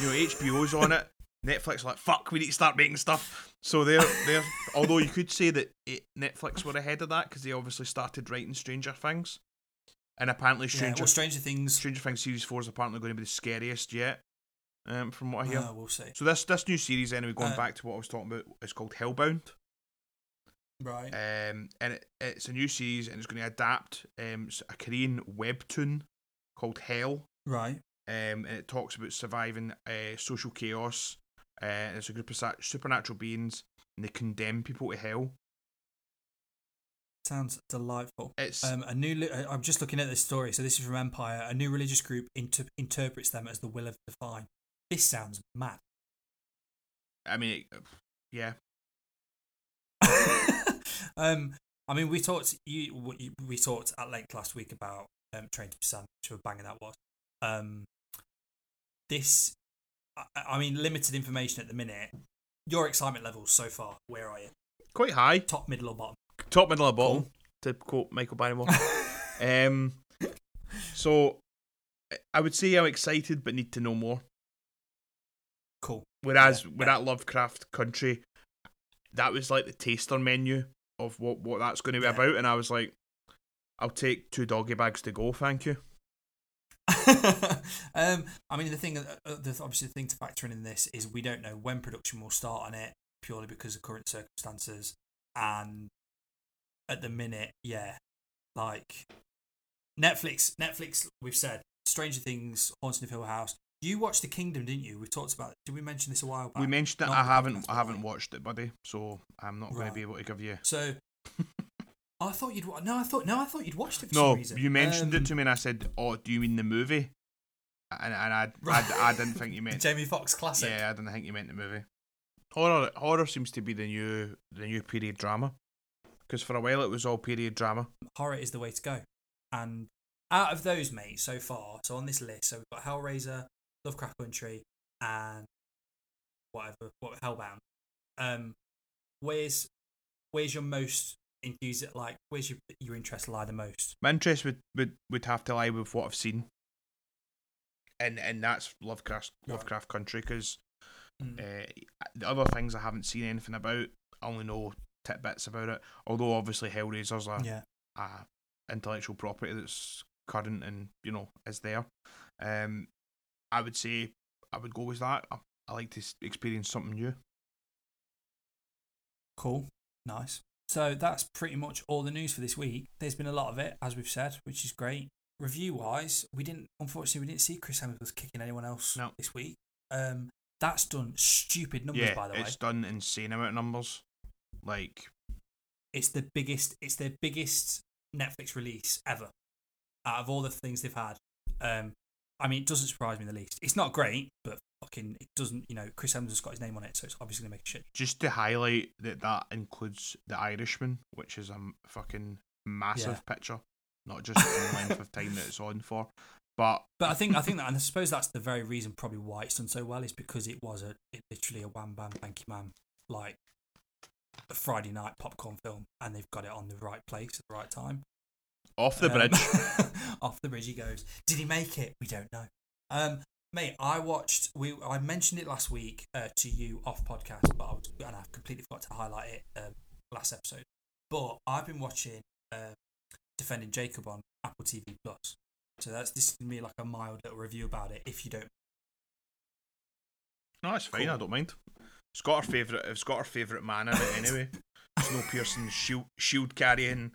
you know hbo's on it netflix like fuck we need to start making stuff. So they're they're although you could say that it, netflix were ahead of that because they obviously started writing stranger things and apparently yeah, stranger well, Stranger Things stranger things series 4 is apparently going to be the scariest yet um from what i hear. Uh, we'll see. So this this new series anyway going Uh, back to what i was talking about is called hellbound. Right. Um, and it, it's a new series, and it's going to adapt um, a Korean webtoon called Hell, right um, and it talks about surviving uh, social chaos. Uh, and it's a group of supernatural beings, and they condemn people to hell. Sounds delightful. It's Um, a new. li- uh, I'm just looking at this story. So this is from Empire. A new religious group inter- interprets them as the will of the divine. This sounds mad. I mean, it, yeah, um, I mean, we talked. You, you, we talked at length last week about um, Train to Busan, which a banger that was. Um, this, I, I mean, limited information at the minute. Your excitement levels so far, where are you? quite high, Top, middle, or bottom? top, middle, or bottom. Cool. to quote Michael Barrymore. um, so I would say I'm excited, but need to know more. Cool. Whereas Yeah, with that Lovecraft Country, that was like the taster menu of what what that's going to be Yeah. about, and I was like, I'll take two doggy bags to go, thank you. um, I mean, the thing, uh, uh, the obviously the thing to factor in in this is we don't know when production will start on it purely because of current circumstances, and at the minute, yeah, like Netflix. Netflix, we've said Stranger Things, Haunting of Hill House. You watched The Kingdom, didn't you? We've talked about. it. Did we mention this a while back? We mentioned it. Not I haven't. I haven't watched it, buddy. So I'm not going to be able to give you. So. I thought you'd wa- no. I thought no. I thought you'd watched it for No, some reason. you mentioned Um, it to me, and I said, "Oh, do you mean the movie?" And and I Right. I, I didn't think you the meant. Jamie Foxx classic. Yeah, I didn't think you meant the movie. Horror horror seems to be the new the new period drama. Because for a while it was all period drama. horror is the way to go. And out of those, mate, so far, so on this list, so we've got Hellraiser, Lovecraft Country, and whatever, what Hellbound. Um, where's where's your most enthusiastic? Like, where's your your interest lie the most? My interest would, would, would have to lie with what I've seen. And and that's Lovecraft Right. Lovecraft Country because Mm. uh, the other things I haven't seen anything about. I only know tidbits about it. Although obviously Hellraiser's a, yeah, a intellectual property that's current and you know is there. Um, I would say I would go with that. I, I like to experience something new. cool, nice. So that's pretty much all the news for this week. There's been a lot of it, as we've said, which is great. Review wise, we didn't unfortunately we didn't see Chris Hemsworth kicking anyone else No. this week. Um, that's done stupid numbers yeah, by the way. it's done insane amount of numbers. Like it's the biggest it's their biggest Netflix release ever out of all the things they've had. Um, I mean, it doesn't surprise me in the least. It's not great, but fucking, it doesn't. You know, Chris Evans has got his name on it, so it's obviously gonna make a shit. just to highlight that that includes the Irishman, which is a fucking massive picture, not just the length of time that it's on for. But But I think I think that, and I suppose that's the very reason probably why it's done so well is because it was a it literally a wham bam thank you man like a Friday night popcorn film, and they've got it on the right place at the right time. off the Um, bridge, off the bridge he goes. Did he make it? We don't know. Um, mate, I watched. We I mentioned it last week uh, to you off podcast, but I was, and I completely forgot to highlight it um, last episode. But I've been watching uh, Defending Jacob on Apple TV Plus. So that's this is be like a mild little review about it. If you don't, no, it's fine. Cool. I don't mind. It's got our favorite. It's got our favorite man in it anyway. Snowpiercer, shield shield carrying,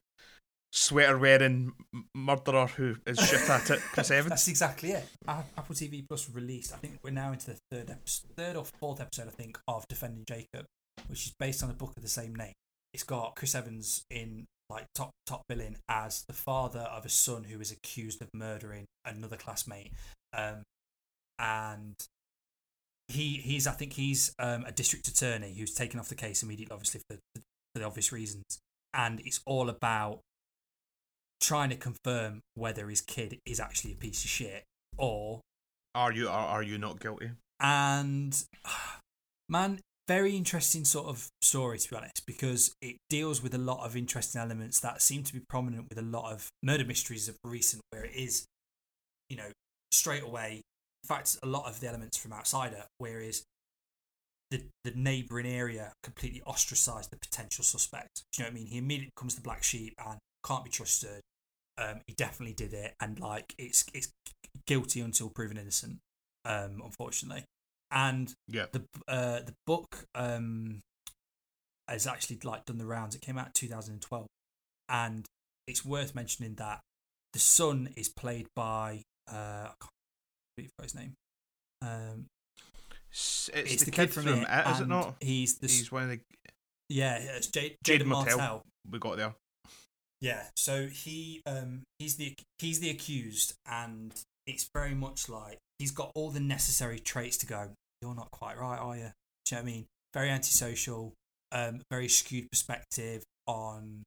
sweater wearing murderer who is shit at it. Chris Evans. That's exactly it. Apple TV Plus released. I think we're now into the third episode, third or fourth episode, I think, of Defending Jacob, which is based on a book of the same name. It's got Chris Evans in like top top billing as the father of a son who is accused of murdering another classmate, um, and he he's I think he's um, a district attorney who's taken off the case immediately, obviously for, for the obvious reasons, and it's all about trying to confirm whether his kid is actually a piece of shit or Are you are, are you not guilty? and man very interesting sort of story to be honest because it deals with a lot of interesting elements that seem to be prominent with a lot of murder mysteries of recent where it is you know straight away in fact a lot of the elements from outsider whereas the, the neighbouring area completely ostracized the potential suspect. Do you know what I mean? He immediately becomes the black sheep and can't be trusted. Um, he definitely did it, and like it's it's guilty until proven innocent. Um, unfortunately, and Yeah. the uh the book um has actually like done the rounds. It came out in 2012, and it's worth mentioning that the son is played by uh I can't his name. Um, It's, it's, it's, the, the, kid, from, from, it, it, is it not? He's the He's one of the yeah, it's Jade, Jade Jaeden. Martell. we got there. Yeah, so he um he's the he's the accused, and it's very much like he's got all the necessary traits to go. You're not quite right, are you? Do you know what I mean? Very antisocial, um, very skewed perspective on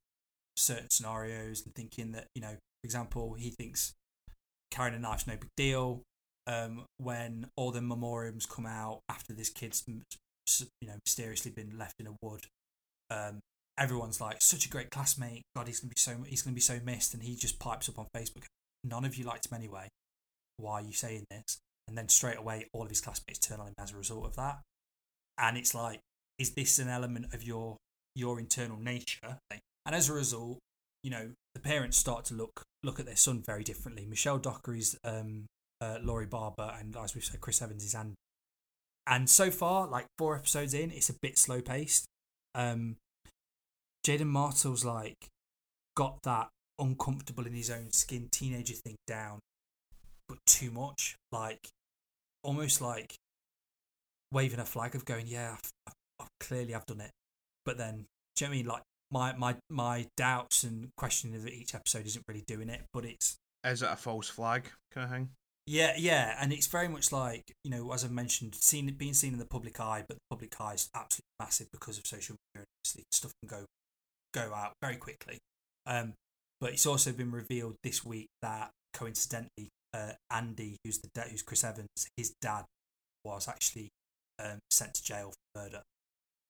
certain scenarios, and thinking that you know, for example, he thinks carrying a knife's no big deal. Um, when all the memoriams come out after this kid's you know mysteriously been left in a wood, um, everyone's like, such a great classmate. God, he's gonna be so he's gonna be so missed. And he just pipes up on Facebook. None of you liked him anyway. Why are you saying this? And then straight away, all of his classmates turn on him as a result of that. And it's like, is this an element of your your internal nature? And as a result, you know, the parents start to look look at their son very differently. Michelle Dockery's um, uh, Laurie Barber, and as we've said, Chris Evans is and and so far, like four episodes in, it's a bit slow paced. Um, Jaeden Martell's like got that uncomfortable in his own skin teenager thing down, but too much. Like almost like waving a flag of going, yeah, I've, I've, clearly I've done it. But then, do you know what I mean? Like my my my doubts and questioning of each episode isn't really doing it, but it's Is it a false flag kind of thing? yeah, yeah, and it's very much like you know, as I've mentioned, seen being seen in the public eye, but the public eye is absolutely massive because of social media. Obviously, stuff can go go out very quickly. Um, but it's also been revealed this week that coincidentally, uh, Andy, who's the da- who's Chris Evans, his dad was actually um, sent to jail for murder,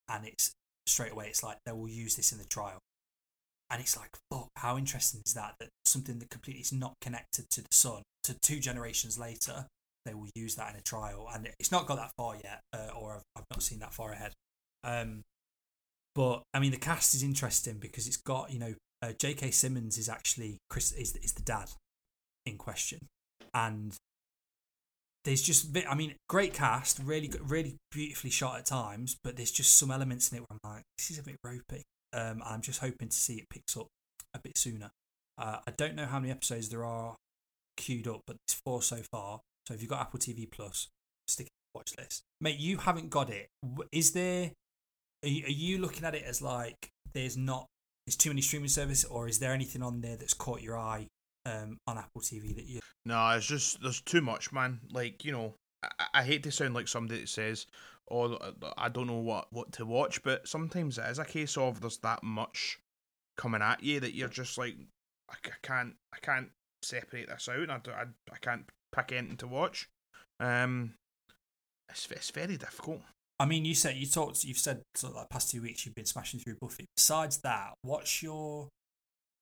and it's straight away. It's like they will use this in the trial, and it's like, fuck, how interesting is that? That something that completely is not connected to the son, to two generations later, they will use that in a trial, and it's not got that far yet, uh, or I've, I've not seen that far ahead. Um, but I mean, the cast is interesting because it's got you know, uh, J.K. Simmons is actually Chris is is the dad in question, and there's just bit, I mean, great cast, really really beautifully shot at times, but there's just some elements in it where I'm like, this is a bit ropey. Um, I'm just hoping to see it picks up a bit sooner. Uh, I don't know how many episodes there are queued up, but it's four so far. So if you've got Apple TV Plus, stick it watch list. Mate, you haven't got it. Is there? Are you, are you looking at it as like there's not there's too many streaming services, or is there anything on there that's caught your eye um, on Apple TV that you? No, it's just there's too much, man. Like you know, I, I hate to sound like somebody that says, "Oh, I don't know what what to watch," but sometimes it is a case of there's that much coming at you that you're just like, I can't, I can't separate this out. I, I, I can't pick anything to watch. Um, it's it's very difficult. I mean, you said you talked. You've said sort of like past two weeks you've been smashing through Buffy. Besides that, what's your?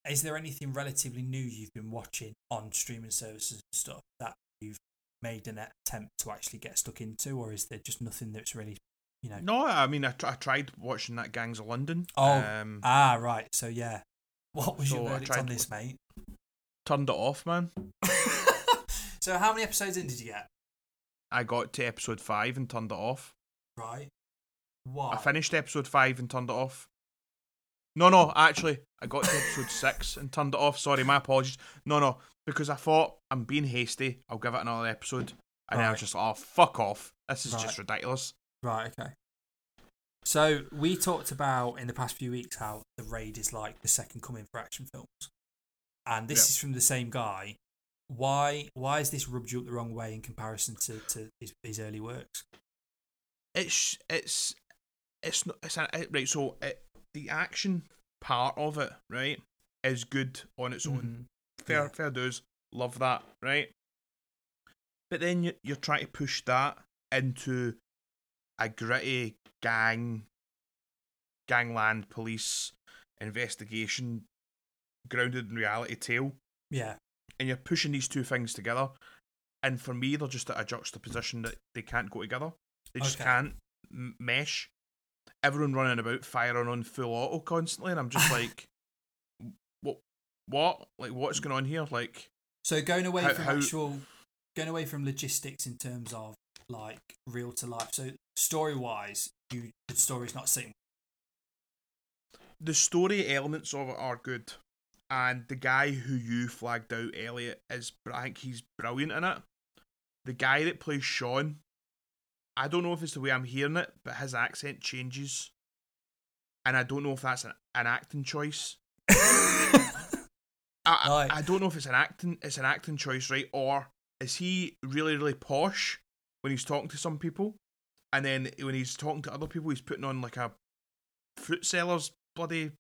Is there anything relatively new you've been watching on streaming services and stuff that you've made an attempt to actually get stuck into, or is there just nothing that's really, you know? No, I mean, I, tr- I tried watching that Gangs of London. Oh, um, Ah, right. So yeah, what was your So I verdict tried on this, mate? turned it off, man. so how many episodes in did you get? I got to episode five and turned it off. Right. Why? I finished episode five and turned it off. No, no, actually, I got to episode six and turned it off. Sorry, my apologies. No, no, because I thought I'm being hasty. I'll give it another episode, and then I was just like, oh fuck off. This is Right. just ridiculous. Right, okay. So we talked about in the past few weeks how the raid is like the second coming for action films, and this Yeah. is from the same guy. Why? Why is this rubbed you up the wrong way in comparison to, to his, his early works? It's it's it's not it's a, it- right. So it, the action part of it, right, is good on its own. Mhm. Fair Yeah. fair dues, love that, right? But then you, you're trying to push that into a gritty gang, gangland police investigation, grounded in reality tale, Yeah, and you're pushing these two things together. And for me, they're just at a juxtaposition that they can't go together. They just Okay. can't m- mesh. Everyone running about firing on full auto constantly, and I'm just like, what? What? Like, what's going on here? Like, So going away How- from how- actual, going away from logistics in terms of like real to life. So story wise, you the story's not sitting. the story elements of it are good, and the guy who you flagged out, Elliot, is I think he's brilliant in it. The guy that plays Sean, I don't know if it's the way I'm hearing it, but his accent changes, and I don't know if that's an, an acting choice. I, I- Right. I don't know if it's an acting it's an acting choice, right? Or is he really really posh when he's talking to some people, and then when he's talking to other people, he's putting on like a fruit seller's bloody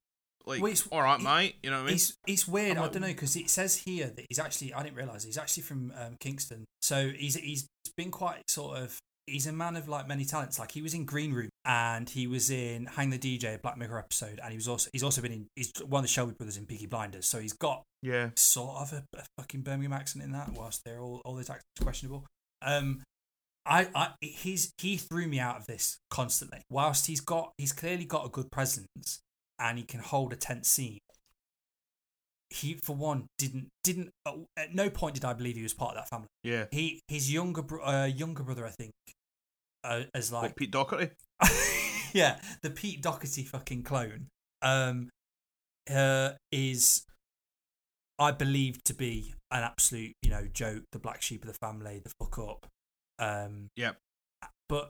like Well, it's- all right, it- mate. You know what I mean? It's it's weird. I'm I don't know because it says here that he's actually. I didn't realize he's actually from um, Kingston. So he's he's been quite sort of he's a man of like many talents. Like he was in Green Room and he was in Hang the DJ, a Black Mirror episode, and he was also he's also been in he's one of the Shelby brothers in Peaky Blinders. So he's got Yeah. sort of a, a fucking Birmingham accent in that, whilst they're all all his accents questionable. Um, I, I he's he threw me out of this constantly. Whilst he's got he's clearly got a good presence and he can hold a tense scene. He for one didn't didn't at no point did I believe he was part of that family. Yeah. He his younger bro- uh, younger brother I think uh, as like What, Pete Doherty? yeah, the Pete Doherty fucking clone, um, uh, is I believe to be an absolute, you know, joke, the black sheep of the family, the fuck up. Um, Yep. but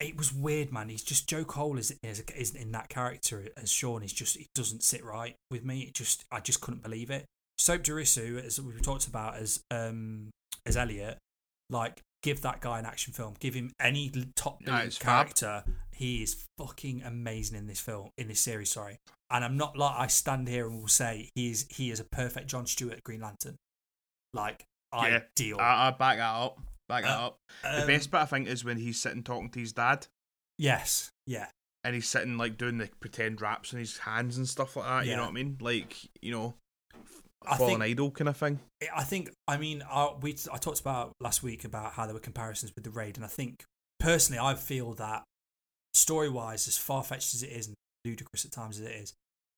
it was weird, man. He's just Joe Cole is is isn't in that character as Sean. He's just it doesn't sit right with me. It just I just couldn't believe it. Sope Dirisu, as we talked about as um as Elliot, like give that guy an action film. Give him any top billing it's fab. character. He is fucking amazing in this film, in this series. Sorry, and I'm not like I stand here and will say he is he is a perfect John Stewart Green Lantern, like Yeah. ideal. I, I back that up. Back that Uh, up. The Um, best bit I think is when he's sitting talking to his dad, Yes, yeah, and he's sitting like doing the pretend raps in his hands and stuff like that. You know what I mean? Like you know, fallen think- idol kind of thing. I think I mean I, we I talked about last week about how there were comparisons with the raid, and I think personally I feel that story wise, as far fetched as it is and ludicrous at times as it is,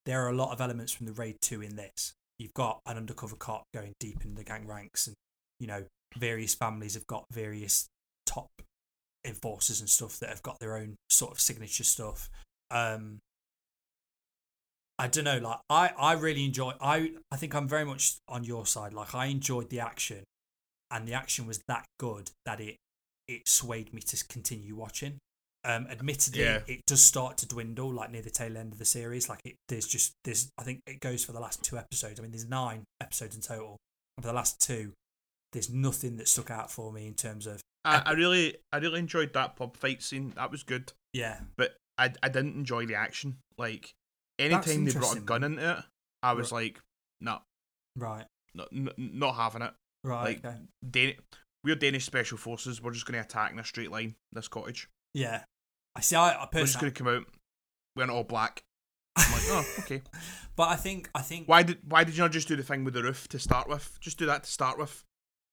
there are a lot of elements from the raid two in this. You've got an undercover cop going deep in the gang ranks, and you know various families have got various top enforcers and stuff that have got their own sort of signature stuff. Um, I don't know, like I, I really enjoy I I think I'm very much on your side. Like I enjoyed the action and the action was that good that it it swayed me to continue watching. Um admittedly Yeah. it does start to dwindle like near the tail end of the series. Like it there's just there's I think it goes for the last two episodes. I mean there's nine episodes in total. And for the last two, there's nothing that stuck out for me in terms of I, I really, I really enjoyed that pub fight scene. That was good, yeah. but I, I didn't enjoy the action. Like anytime they brought a gun into it, I was like, no, Right. no, n- not having it. Right. Like, okay. Dan- we're Danish special forces. We're just going to attack in a straight line. This cottage. Yeah. I see I, I We're just going to come out. We're not all black. I'm like, oh, okay. but I think I think Why did Why did you not just do the thing with the roof to start with? Just do that to start with,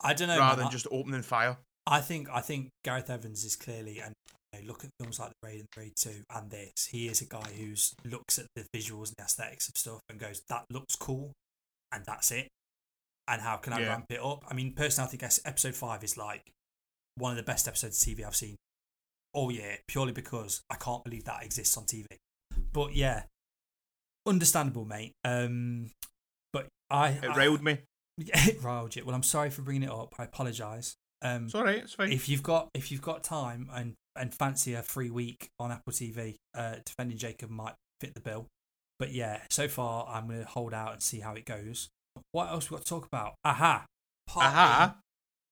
I don't know rather man, than I- just opening fire. I think I think Gareth Evans is clearly and you know, look at films like The Raid and The Raid Two and this. He is a guy who's looks at the visuals and the aesthetics of stuff and goes, "That looks cool," and that's it. And how can I Yeah. ramp it up? I mean, personally, I think episode five is like one of the best episodes of TV I've seen all year, purely because I can't believe that exists on TV. But yeah, understandable, mate. Um, but I It I- me. Yeah, it riled you. Well, I'm sorry for bringing it up. I apologise. Um, It's all right. It's fine. if you've got if you've got time and and fancy a free week on Apple TV, uh, defending Jacob might fit the bill. But yeah, so far I'm gonna hold out and see how it goes. What else we got to talk about? Aha, Aha.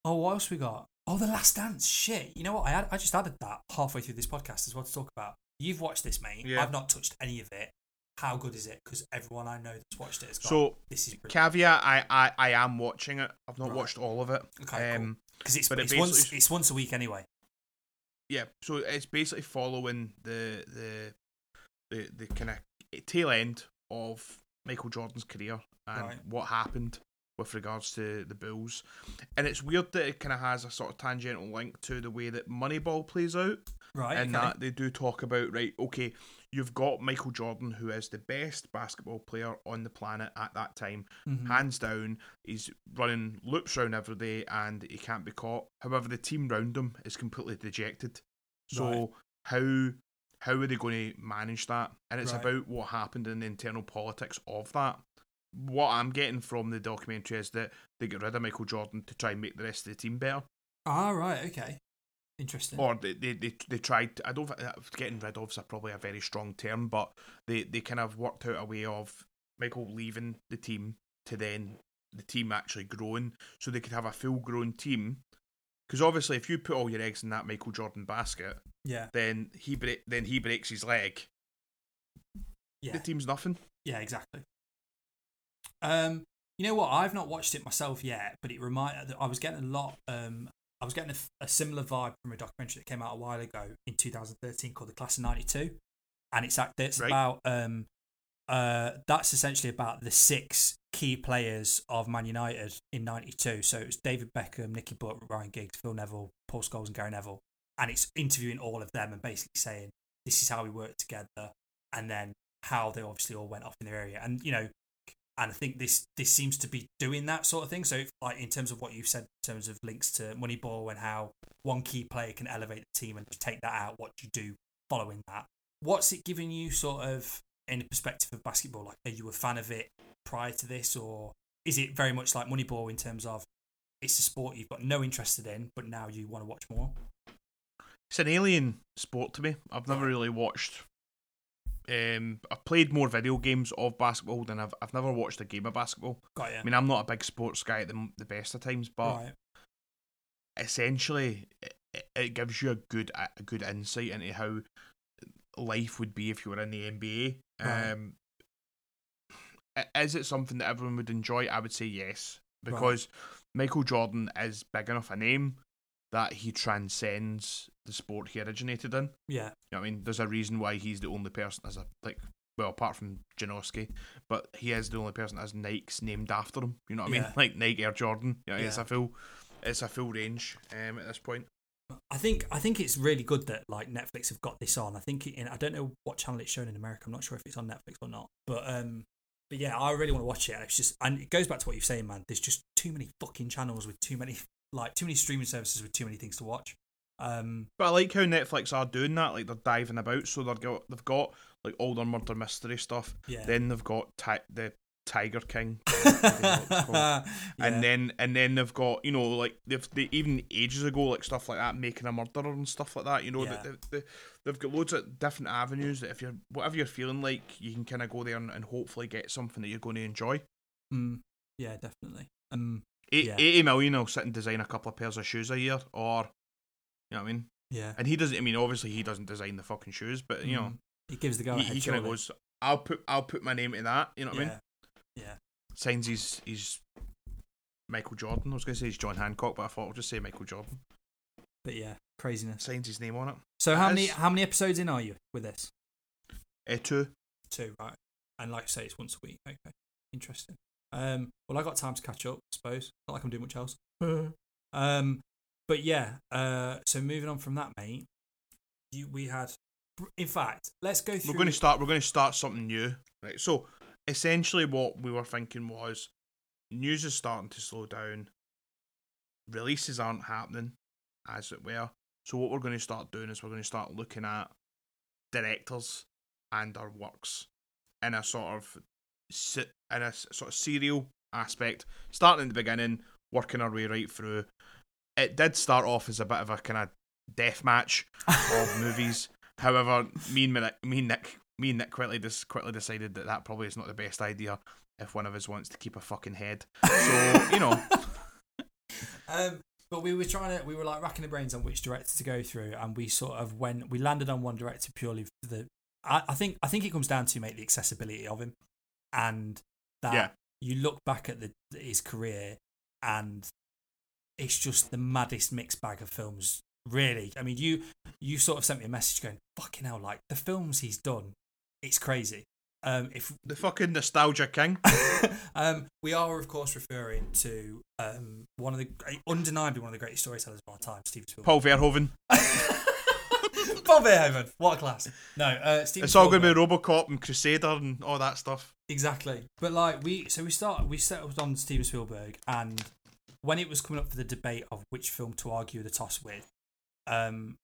Oh, what else we got? Oh, the Last Dance. Shit. You know what? I had, I just added that halfway through this podcast as well to talk about. You've watched this, mate. Yeah. I've not touched any of it. How good is it? Because everyone I know that's watched it has gone. So this is brilliant. caveat: I, I I am watching it. I've not Right. watched all of it. Okay, um, because it's but it it's once it's once a week anyway. yeah. So it's basically following the the the the kind of tail end of Michael Jordan's career and Right. what happened with regards to the Bulls. And it's weird that it kind of has a sort of tangential link to the way that Moneyball plays out. Right. and okay. that they do talk about right okay you've got michael jordan who is the best basketball player on the planet at that time Mhm. hands down he's running loops around every day and he can't be caught however the team round him is completely dejected so Right. how how are they going to manage that and it's Right. about what happened in the internal politics of that what i'm getting from the documentary is that they get rid of michael jordan to try and make the rest of the team better Ah, right. Okay. Interesting. or they they, they, they tried I don't think- getting rid of is probably a very strong term but they, they kind of worked out a way of Michael leaving the team to then the team actually growing so they could have a full grown team because obviously if you put all your eggs in that Michael Jordan basket yeah. then he break, then he breaks his leg Yeah. the team's nothing Yeah. Exactly. Um, you know what? I've not watched it myself yet, but it remind I was getting a lot um I was getting a, a similar vibe from a documentary that came out a while ago in 2013 called The Class of '92, and it's act it's Right. about um uh that's essentially about the six key players of Man United in '92. So it was David Beckham, Nicky Butt, Ryan Giggs, Phil Neville, Paul Scholes, and Gary Neville, and it's interviewing all of them and basically saying this is how we work together, and then how they obviously all went off in their area, and you know and I think this this seems to be doing that sort of thing. So, like in terms of what you've said, in terms of links to Moneyball and how one key player can elevate the team and take that out, what you do following that. What's it giving you, sort of, in the perspective of basketball? Like, are you a fan of it prior to this, or is it very much like Moneyball in terms of it's a sport you've got no interest in, but now you want to watch more? It's an alien sport to me. I've never really watched. Um, I've played more video games of basketball than I've. I've never watched a game of basketball. Got you. I mean, I'm not a big sports guy at the, the best of times, but right. essentially, it, it gives you a good a good insight into how life would be if you were in the NBA. Right. Um, is it something that everyone would enjoy? I would say yes, because Michael Jordan is big enough a name that he transcends the sport he originated in. Yeah. You know what I mean? There's a reason why he's the only person as a like well, apart from Janoski, but he is the only person that has Nikes named after him. You know what I mean? Yeah. Like Nike Air Jordan. You know, it's a full it's a full range um, at this point. I think I think it's really good that like Netflix have got this on. I think it, I don't know what channel it's shown in America. I'm not sure if it's on Netflix or not. But um, but yeah, I really want to watch it. It's just and it goes back to what you're saying, man. There's just too many fucking channels with too many like too many streaming services with too many things to watch. Um, But I like how Netflix are doing that. Like they're diving about, so they've got they've got like all their murder mystery stuff. yeah. Then they've got ti- the Tiger King, yeah. and then and then they've got you know like they've they even ages ago like stuff like that, making a murderer and stuff like that. You know Yeah. they, they, they've got loads of different avenues that if you're whatever you're feeling like, you can kind of go there and, and hopefully get something that you're going to enjoy. Mm, yeah, definitely. Um, Eight, Yeah. 80 million will sit and design a couple of pairs of shoes a year, or you know what I mean. yeah. And he doesn't. I mean, obviously he doesn't design the fucking shoes, but you know. Mm. he gives the guy he, he kind of goes, "I'll put I'll put my name to that." You know what I mean? Yeah. Yeah. Signs he's he's Michael Jordan. I was going to say he's John Hancock, but I thought I'll just say Michael Jordan. But yeah, craziness. Signs his name on it. So how many how many episodes in are you with this? Uh, two. Two, right? And like I say, it's once a week. Okay, interesting. Um, well, I got time to catch up, I suppose. Not like I'm doing much else. um, but yeah. Uh, so moving on from that, mate. You we had. In fact, let's go through. We're going to start. We're going to start something new, right? So essentially, what we were thinking was, news is starting to slow down. Releases aren't happening, as it were. So what we're going to start doing is we're going to start looking at directors and our works in a sort of se- in a sort of serial aspect, starting in the beginning, working our way right through. It did start off as a bit of a kind of death match of movies. However, me and Nick, me and Nick, me and Nick quickly just quickly decided that that probably is not the best idea if one of us wants to keep a fucking head. So you know, Um, but we were trying to, we were like racking the brains on which director to go through, and we sort of when we landed on one director purely for the. I, I think I think it comes down to mate the accessibility of him, and that Yeah. you look back at the his career, and it's just the maddest mixed bag of films. Really, I mean, you you sort of sent me a message going, "Fucking hell!" Like the films he's done, it's crazy. Um, if the fucking nostalgia king. um, we are, of course, referring to um, one of the undeniably one of the greatest storytellers of our time, Steven Spielberg. Paul Verhoeven. Paul Verhoeven, what a class! No, uh, Steven It's all going to be RoboCop and Crusader and all that stuff. exactly. But like we, so we start, we settled on Steven Spielberg, and when it was coming up for the debate of which film to argue the toss with, um,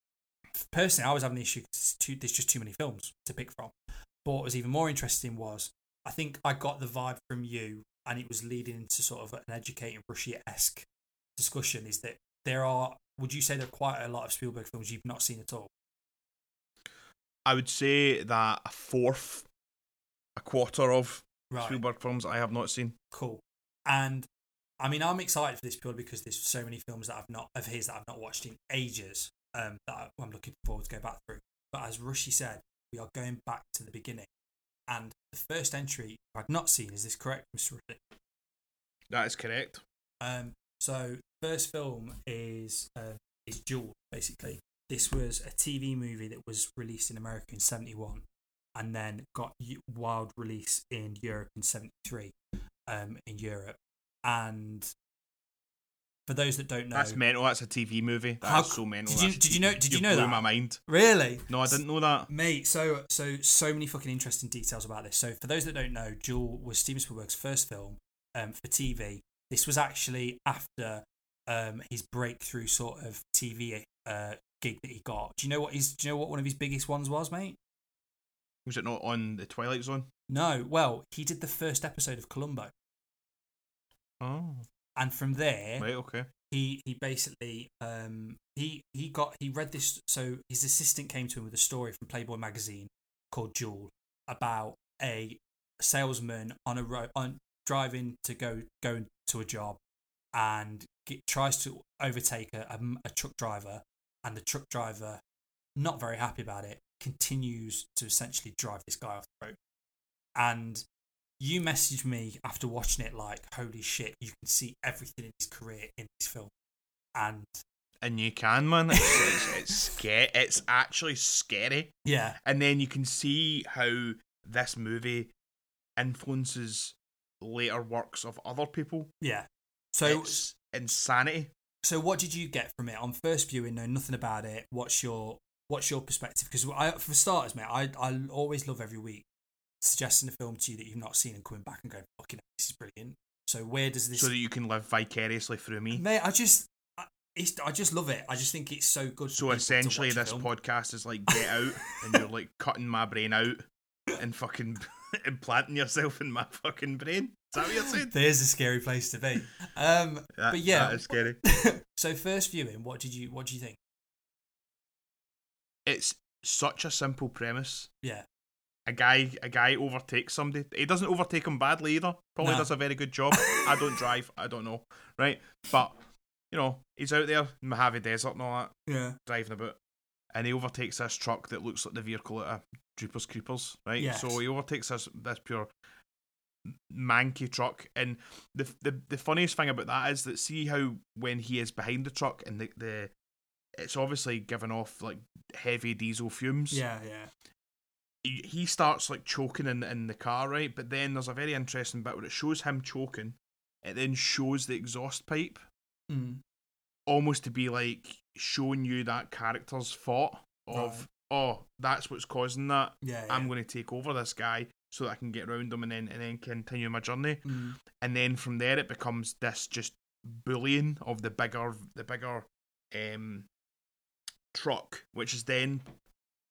personally, I was having the issue. too- There's just too many films to pick from. But what was even more interesting was I think I got the vibe from you, and it was leading into sort of an educating Rushy esque discussion. Is that there are? Would you say there are quite a lot of Spielberg films you've not seen at all? I would say that a fourth, a quarter of Right. Spielberg films I have not seen. Cool. And I mean, I'm excited for this purely because there's so many films that I've not of his that I've not watched in ages. Um, that I'm looking forward to go back through. But as Rushy said, we are going back to the beginning, and the first entry I've not seen. Is this correct, Mr. Rushy? That is correct. Um, so first film is uh, is Duel. Basically, this was a TV movie that was released in America in '71, and then got wild release in Europe in '73. Um, in Europe, and for those that don't know, That's mental. That's a TV movie. That's How- so mental. did you- did you know- did you know blew that? my mind. really, No, I didn't know that. Mate, so so so many fucking interesting details about this. So for those that don't know, Duel was Steven Spielberg's first film um, for TV. This was actually after um, his breakthrough sort of TV uh, gig that he got. Do you know what his? Do you know what one of his biggest ones was, mate? Was it not on the Twilight Zone? No. Well, he did the first episode of Columbo, Oh, and from there, right, okay. he he basically um he he got he read this so his assistant came to him with a story from Playboy magazine called Duel about a salesman on a road on driving to go go to a job and get, tries to overtake a, a, a truck driver and the truck driver not very happy about it continues to essentially drive this guy off the road and you messaged me after watching it like holy shit you can see everything in his career in this film and And you can, man. It's it's, it's scary. It's actually scary. yeah And then you can see how this movie influences later works of other people. yeah so it's insanity. So what did you get from it on first viewing know nothing about it what's your what's your perspective because I for starters mate I I always love every week suggesting a film to you that you've not seen and coming back and going fucking this is brilliant so where does this So that you can live vicariously through me. mate I just I, I just love it I just think it's so good So essentially, this film. podcast is like Get Out, and you're like cutting my brain out and fucking implanting yourself in my fucking brain. Is that what you're saying? there's a scary place to be um That- but yeah that is scary. so first viewing what did you what do you think It's such a simple premise. yeah A guy, a guy overtakes somebody. He doesn't overtake him badly either. Probably No. does a very good job. I don't drive. I don't know, right? But you know, he's out there in Mojave Desert and all that, yeah driving about, and he overtakes this truck that looks like the vehicle at a Jeepers Creepers, right? Yes. So he overtakes this this pure manky truck, and the the the funniest thing about that is that see how when he is behind the truck and the the it's obviously giving off like heavy diesel fumes. yeah yeah He, he starts like choking in in the car, right? But then there's a very interesting bit where it shows him choking. It then shows the exhaust pipe mm. almost to be like showing you that character's thought of oh that's what's causing that yeah, yeah. i'm going to take over this guy so that i can get around them and then and then continue my journey Mm. and then from there it becomes this just bullying of the bigger the bigger um truck which is then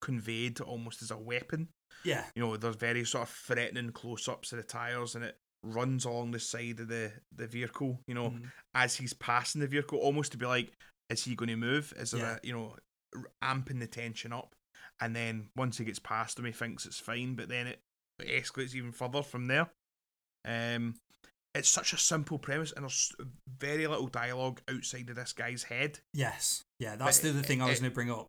conveyed almost as a weapon yeah you know there's very sort of threatening close-ups of the tires and it runs along the side of the the vehicle you know Mm. as he's passing the vehicle, almost to be like, is he going to move? Is there Yeah. a, you know, amping the tension up? And then once he gets past him, he thinks it's fine, but then it, it escalates even further from there. Um, it's such a simple premise, and there's very little dialogue outside of this guy's head. Yes, yeah, that's But the other thing I was going to bring up.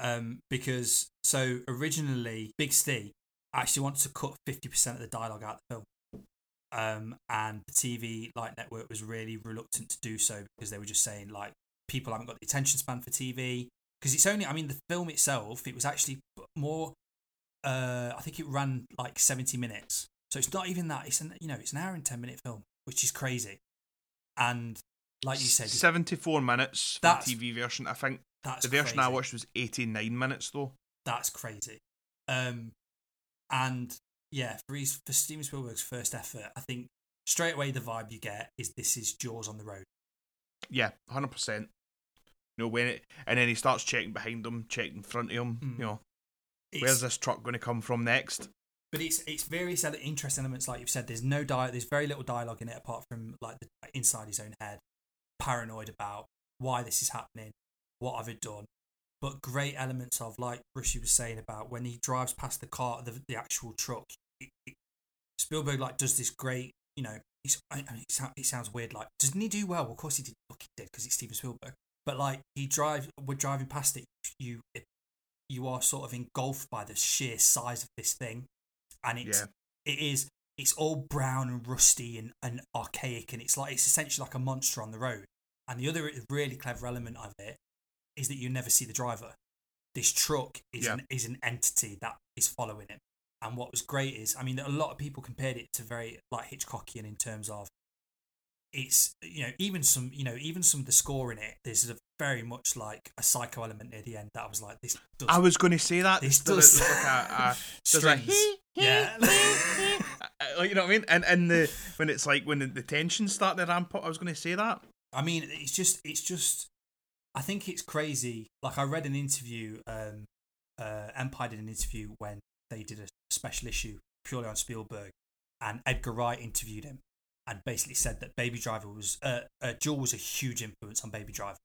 Um, because so originally, Big Steve actually wanted to cut fifty percent of the dialogue out of the film. Um, and the TV Light network was really reluctant to do so because they were just saying like people haven't got the attention span for TV because it's only I mean the film itself it was actually more uh I think it ran like seventy minutes so it's not even that it's an you know it's an hour and ten minute film which is crazy and like you said 74 minutes for the TV version. I think that's the version I watched was 89 minutes, though. that's crazy. Um, and yeah, for his for Steven Spielberg's first effort, I think straight away the vibe you get is this is Jaws on the road. Yeah, 100%. You know, when it, and then he starts checking behind him, checking in front of him, Mm. you know, where's this truck going to come from next? But it's it's various ele- interesting elements, like you've said. There's no dialogue. There's very little dialogue in it apart from like the inside his own head, paranoid about why this is happening, what have I done. But great elements of like Rushy was saying about when he drives past the car, the the actual truck. It, it, Spielberg like does this great, you know. He's, I, mean, it, sound, it sounds weird. Like, doesn't he do well? Of course he did. Fucking did because it's Steven Spielberg. But like he drives, we're driving past it. You you are sort of engulfed by the sheer size of this thing, and it's Yeah. it is it's all brown and rusty and, and archaic, and it's like it's essentially like a monster on the road. And the other really clever element of it is that you never see the driver. This truck is Yeah. an is an entity that is following him. And what was great is, I mean, a lot of people compared it to very like Hitchcockian in terms of it's you know even some you know even some of the score in it. There's a very much like a psycho element near the end that I was like, this does I was going to say that. This does- there's like a, a, strings. yeah. like you know what I mean, and and the when it's like when the, the tensions start to ramp up. I was going to say that. I mean, it's just, it's just, I think it's crazy. Like I read an interview, um, uh, Empire did an interview when they did a special issue purely on Spielberg, and Edgar Wright interviewed him, and basically said that Baby Driver was, uh, uh Duel was a huge influence on Baby Driver,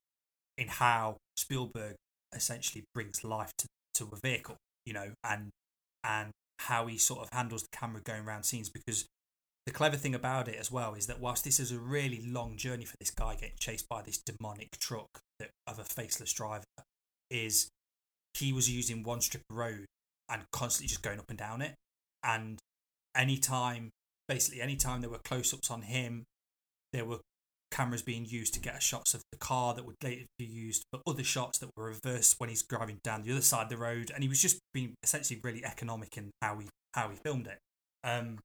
in how Spielberg essentially brings life to to a vehicle, you know, and and how he sort of handles the camera going around scenes because the clever thing about it as well is that whilst this is a really long journey for this guy getting chased by this demonic truck that, of a faceless driver, is he was using one strip of road and constantly just going up and down it. And anytime, basically, anytime there were close ups on him, there were cameras being used to get shots of the car that would later be used for other shots that were reversed when he's driving down the other side of the road. And he was just being essentially really economic in how he how he filmed it. Um,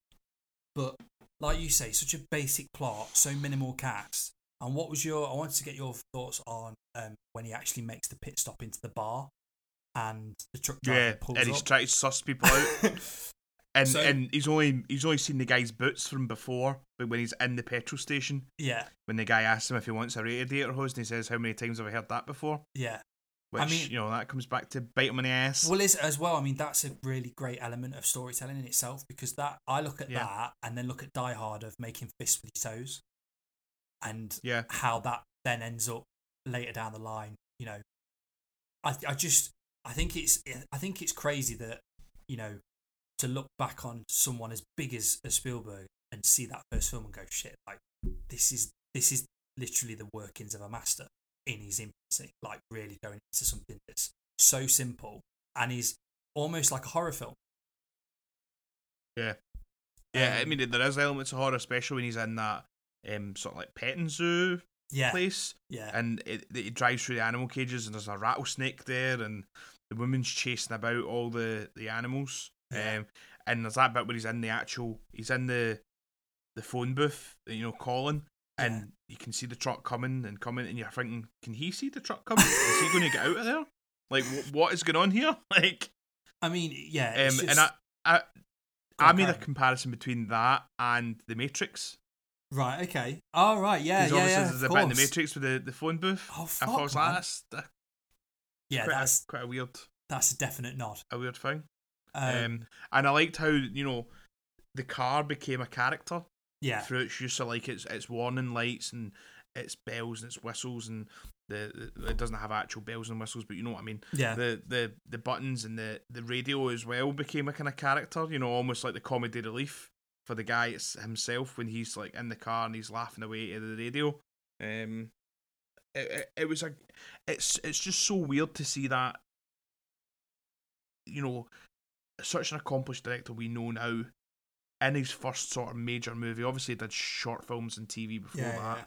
but like you say, such a basic plot, so minimal cast. And what was your? I wanted to get your thoughts on um, when he actually makes the pit stop into the bar, and the truck driver Yeah, pulls and he's up. trying to suss people out, and So- and he's only he's only seen the guy's boots from before, but when he's in the petrol station, yeah, when the guy asks him if he wants a radiator hose, and he says, "How many times have I heard that before?" yeah. Which mean- you know that comes back to bite him in the ass. Well, is as well. I mean, that's a really great element of storytelling in itself because that I look at Yeah. that and then look at Die Hard of making fists with his toes, and yeah, how that then ends up later down the line. You know, I I just I think it's I think it's crazy that you know to look back on someone as big as, as Spielberg and see that first film and go shit like this is this is literally the workings of a master in his infancy like really going into something that's so simple and is almost like a horror film yeah, yeah. I Um, mean, there is elements of horror, especially when he's in that um sort of like petting zoo yeah place, yeah and it, it drives through the animal cages, and there's a rattlesnake there, and the woman's chasing about all the the animals. Yeah. Um, and there's that bit where he's in the actual, he's in the the phone booth, you know, calling, and Yeah. you can see the truck coming and coming, and you're thinking, can he see the truck coming? is he going to get out of there? Like, wh- what is going on here? Like, I mean yeah um, just, and I, I, I made a comparison between that and the Matrix. right okay all right yeah yeah yeah there's a bit in the. Matrix with the, the phone booth. oh I fuck thought, was man. like, that's, that's yeah quite, that's a, quite a weird, that's a definite nod a weird thing. Um, Um, and I liked how you know the car became a character yeah through its use of like its its warning lights and its bells and its whistles and the, the it doesn't have actual bells and whistles, but you know what I mean. yeah The the the buttons and the the radio as well became a kind of character. You know, almost like the comedy relief for the guy himself when he's like in the car and he's laughing away at the radio. Um, it, it, it was a it's it's just so weird to see that. You know, such an accomplished director we know now in his first sort of major movie. Obviously, he did short films and TV before Yeah, that. yeah.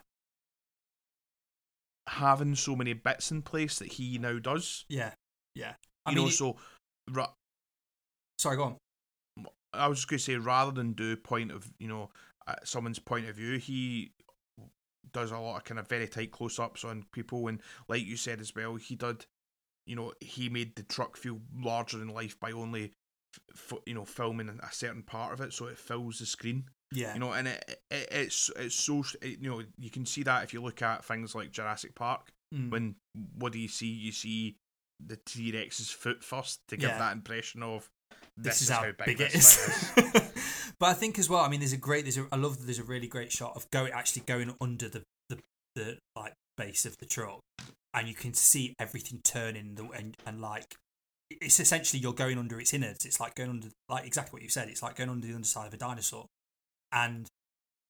Having so many bits in place that he now does. Yeah, yeah. I You mean, know, so ra- sorry, go on. I was just going to say, rather than do point of you know uh, someone's point of view, he does a lot of kind of very tight close ups on people, and like you said as well, he did. You know, he made the truck feel larger than life by only, f- you know, filming a certain part of it, so it fills the screen. Yeah, You know, and it, it it's it's so it, you know you can see that if you look at things like Jurassic Park. Mm. When what do you see? You see the T Rex's foot first to give Yeah. that impression of this, is, how, big, it this is. but I think as well. I mean, there's a great. There's a. I love that there's a really great shot of going actually going under the the, the like base of the truck, and you can see everything turning the and and like it's essentially you're going under its innards. It's like going under like exactly what you said. It's like going under the underside of a dinosaur. And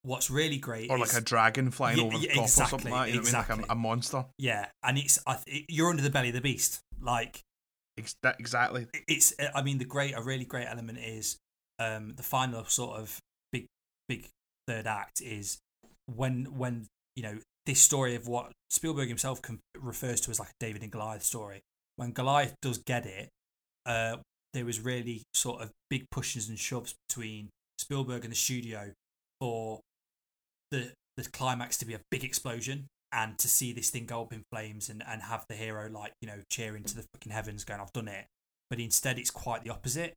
what's really great or is, like a dragon flying Yeah, over the yeah, top or something like that. You know what I mean? Like a, a monster. yeah, and it's I, th- you're under the belly of the beast. Like Ex- that, exactly. it's i mean the great a really great element is um the final sort of big big third act is when when you know this story of what Spielberg himself com- refers to as like a David and Goliath story. When Goliath does get it, uh, there was really sort of big pushes and shoves between Spielberg and the studio for the the climax to be a big explosion and to see this thing go up in flames and, and have the hero like you know cheering to the fucking heavens going I've done it. But instead it's quite the opposite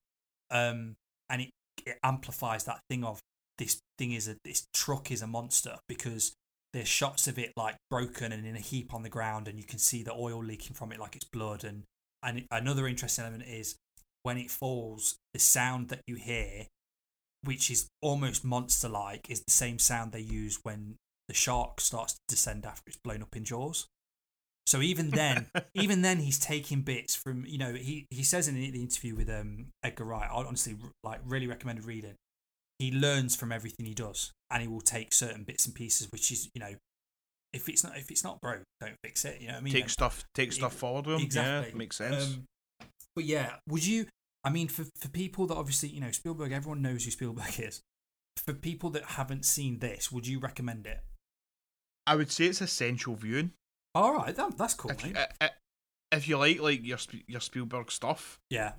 um and it, it amplifies that thing of this thing is a this truck is a monster because there's shots of it like broken and in a heap on the ground and you can see the oil leaking from it like it's blood. And and another interesting element is when it falls the sound that you hear which is almost monster like is the same sound they use when the shark starts to descend after it's blown up in jaws. So even then even then he's taking bits from you know he he says in the interview with um edgar wright i honestly like really recommend reading he learns from everything he does and he will take certain bits and pieces which is you know if it's not if it's not broke don't fix it you know what i mean? Take stuff take stuff forward with him exactly. yeah makes sense. Um, but yeah would you i mean for for people that obviously you know spielberg everyone knows who spielberg is. For people that haven't seen this would you recommend it? I would say it's essential viewing. All right that, that's cool if, mate. uh, if you like like your your spielberg stuff yeah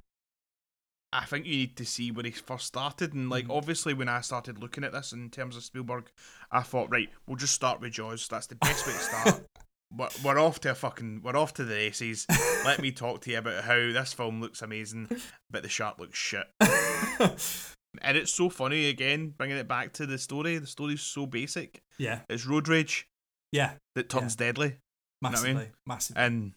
I think you need to see where he first started, and like Mhm. obviously when I started looking at this in terms of Spielberg, I thought right, we'll just start with Jaws. That's the best way to start. we're, we're off to a fucking, we're off to the races. Let me talk to you about how this film looks amazing, but the shark looks shit. And it's so funny again, bringing it back to the story. The story's so basic. yeah It's road rage yeah that turns deadly, know what I mean? massively and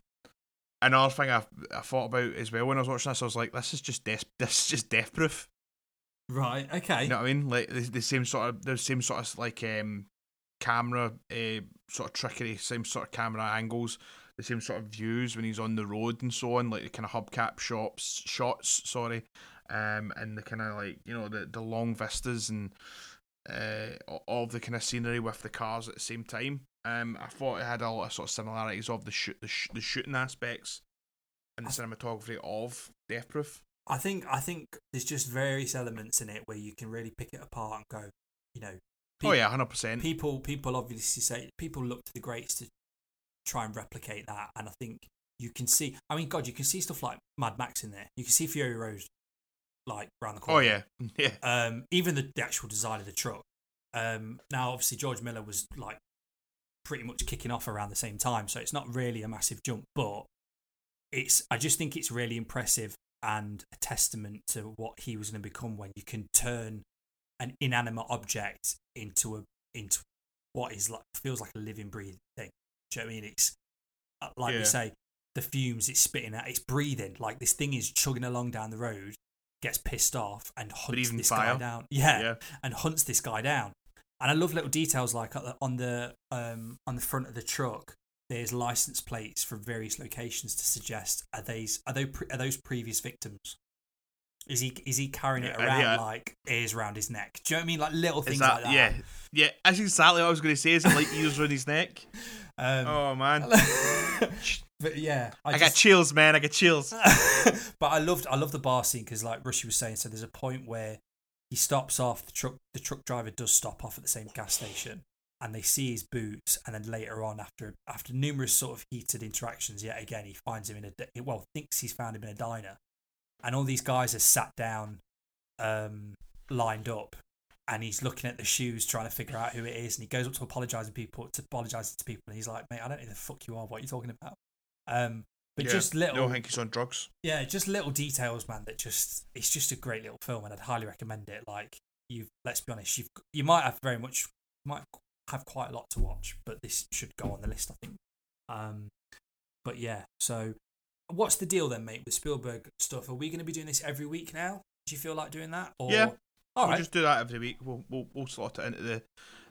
another thing I I thought about as well when I was watching this, I was like, this is just death, this is just death proof. right okay You know what I mean? Like the, the same sort of the same sort of like um camera uh, sort of trickery, same sort of camera angles, the same sort of views when he's on the road and so on, like the kind of hubcap shots shots, sorry. Um and the kind of like, you know, the the long vistas and uh of the kind of scenery with the cars at the same time. Um I thought it had a lot of sort of similarities of the shoot the, sh- the shooting aspects and the cinematography of Death Proof. I think I think there's just various elements in it where you can really pick it apart and go, you know. Oh yeah, hundred percent. People people obviously say people look to the greats to try and replicate that, and I think you can see. I mean, God, you can see stuff like Mad Max in there. You can see Fury Road like around the corner. Oh yeah, yeah. Um, even the, the actual design of the truck. Um, now obviously George Miller was like pretty much kicking off around the same time, so it's not really a massive jump, but it's. I just think it's really impressive and a testament to what he was going to become when you can turn an inanimate object into a into what is like feels like a living breathing thing. Do you know what I mean? It's uh, like we Yeah. say, the fumes it's spitting out, it's breathing. Like this thing is chugging along down the road, gets pissed off and hunts this guy down. Yeah, Yeah. and hunts this guy down. And I love little details like on the- on the um on the front of the truck. There's license plates from various locations to suggest are these are those pre- are those previous victims? Is he is he carrying it around yeah. like ears around his neck? Do you know what I mean? Like little things that, like that. yeah, yeah? That's exactly what I was going to say. Is it like ears around his neck? Um, Oh man, but yeah, I, I, got chills, man. I got chills. but I loved I love the bar scene because like Rushy was saying, so there's a point where he stops off the truck. The truck driver does stop off at the same gas station, and they see his boots. And then later on, after after numerous sort of heated interactions, yet again he finds him in a well thinks he's found him in a diner, and all these guys are sat down, um, lined up. And he's looking at the shoes, trying to figure out who it is. And he goes up to apologise to people, to apologise to people, and he's like, "Mate, I don't know who the fuck you are. What are you talking about?" Um, but Yeah. just little, No, he's on drugs. yeah, just little details, man. That just it's just a great little film, and I'd highly recommend it. Like you, let's be honest, you you might have very much might have quite a lot to watch, but this should go on the list, I think. Um, but yeah, so what's the deal then, mate, with Spielberg stuff? Are we going to be doing this every week now? Do you feel like doing that? Or, Yeah. All we'll right. just do that every week. We'll we'll, we'll slot it into the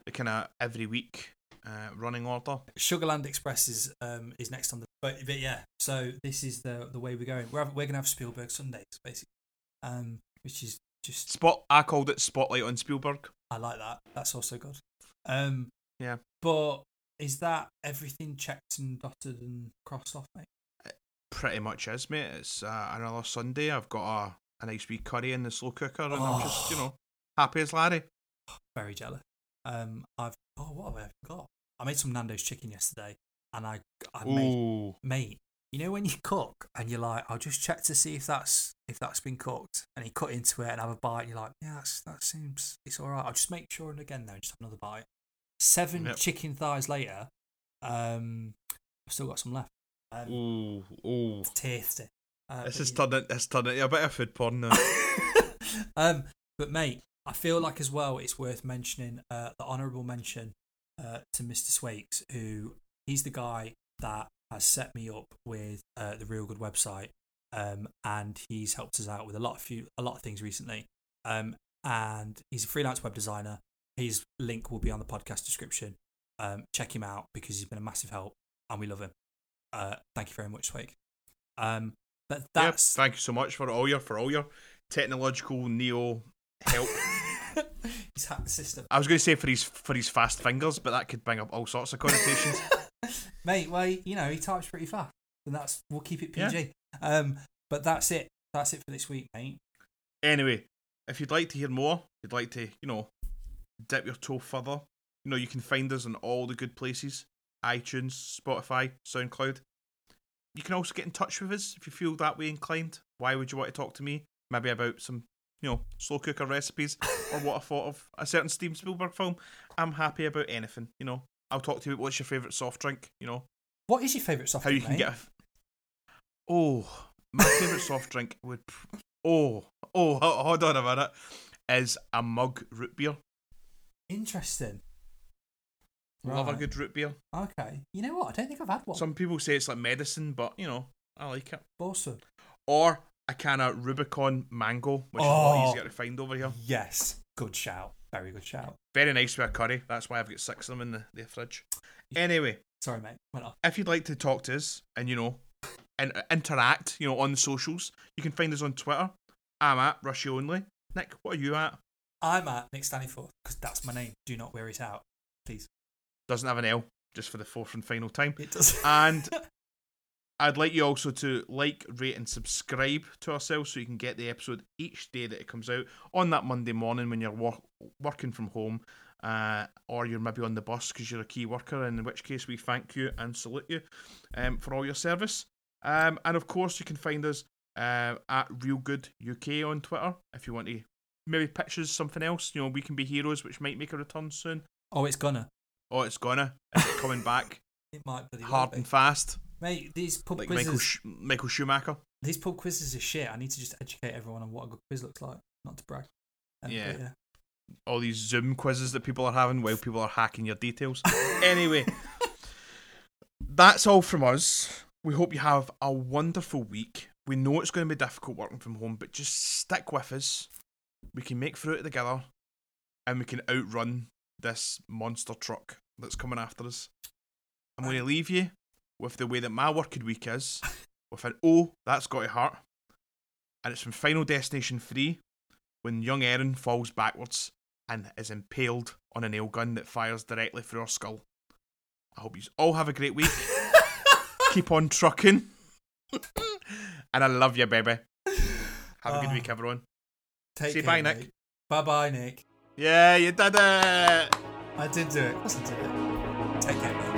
the kind of every week uh, running order. Sugarland Express is um is next on the but, but yeah. So this is the the way we're going. We're we're gonna have Spielberg Sundays basically, um, which is just Spot. I called it Spotlight on Spielberg. I like that. That's also good. Um, Yeah. But is that everything checked and dotted and crossed off, mate? Pretty much is, mate. It's uh, another Sunday. I've got a, a nice wee curry in the slow cooker, and I'm just you Oh. know happy as Larry. Very jealous. Um, I've oh what have I got? I made some Nando's chicken yesterday, and I I made mate. You know when you cook and you're like, I'll just check to see if that's if that's been cooked, and you cut into it and have a bite, and you're like, yeah, that's, that seems it's all right. I'll just make sure and again though, just have another bite. Seven Yep. chicken thighs later, um, I've still got some left. Um, Ooh. Ooh. tasty. Uh, This is yeah. turning. It's turning bit of food porn now. um, but mate, I feel like as well it's worth mentioning uh, the honourable mention uh, to Mr. Swakes, who he's the guy that has set me up with uh, the Reel Good website, um, and he's helped us out with a lot of few a lot of things recently. Um, and he's a freelance web designer. His link will be on the podcast description. Um, check him out because he's been a massive help, and we love him. Uh, thank you very much, Swake. Um, but Yep, that's Thank you so much for all your for all your technological neo help. he's hacked the system. I was going to say for his for his fast fingers, but that could bring up all sorts of connotations. Mate, well, you know, he types pretty fast. And that's we'll keep it Yeah. PG. Um, but that's it. That's it for this week, mate. anyway, if you'd like to hear more, you'd like to, you know, dip your toe further, you know, you can find us in all the good places iTunes, Spotify, SoundCloud. You can also get in touch with us if you feel that way inclined. Why would you want to talk to me? Maybe about some, you know, slow cooker recipes or what I thought of a certain Steven Spielberg film. I'm happy about anything, you know. I'll talk to you about what's your favourite soft drink, you know, What is your favourite soft how you can mate? get a. Oh, my favourite soft drink would. Oh, oh, hold on a minute. Is a mug root beer. Interesting. Love a good root beer. Okay. You know what? I don't think I've had one. Some people say it's like medicine, but you know, I like it. Awesome. Or a can of Rubicon mango, which is a Oh. lot easier to find over here. Yes. Good shout. Very good shout. Very nice with a curry. That's why I've got six of them in the, the fridge. Anyway, Sorry, mate. Went off. if you'd like to talk to us and you know and interact you know on the socials you can find us on twitter i'm at rushy only nick what are you at I'm at Nick Staniforth because that's my name. Do not wear it out, please. doesn't have an l just for the fourth and final time It does. and i'd like you also to like rate and subscribe to ourselves so you can get the episode each day that it comes out on that monday morning when you're wor- working from home uh, or you're maybe on the bus because you're a key worker and in which case we thank you and salute you um, for all your service. Um, and of course you can find us uh, at reel good uk on twitter if you want to maybe pictures something else. You know we can be heroes which might make a return soon. Oh, it's gonna. oh it's gonna. It's coming back. It might hard and fast Mate, these pub like quizzes. Michael Sch- Michael Schumacher. These pub quizzes are shit. I need to just educate everyone on what a good quiz looks like. Not to brag. Um, Yeah. yeah. All these Zoom quizzes that people are having while people are hacking your details. anyway, that's all from us. We hope you have a wonderful week. We know it's going to be difficult working from home, but just stick with us. We can make through it together, and we can outrun this monster truck that's coming after us. I'm going to leave you with the way that my working week is, with an oh, that's got to hurt, and it's from Final Destination 3 when young Erin falls backwards and is impaled on a nail gun that fires directly through her skull. I hope you all have a great week. Keep on trucking. and I love you, baby. Have a good Oh. week, everyone. Take Say care, bye, Nick. Bye bye, Nick. Yeah, you did it. I did do it. I did it. Take care.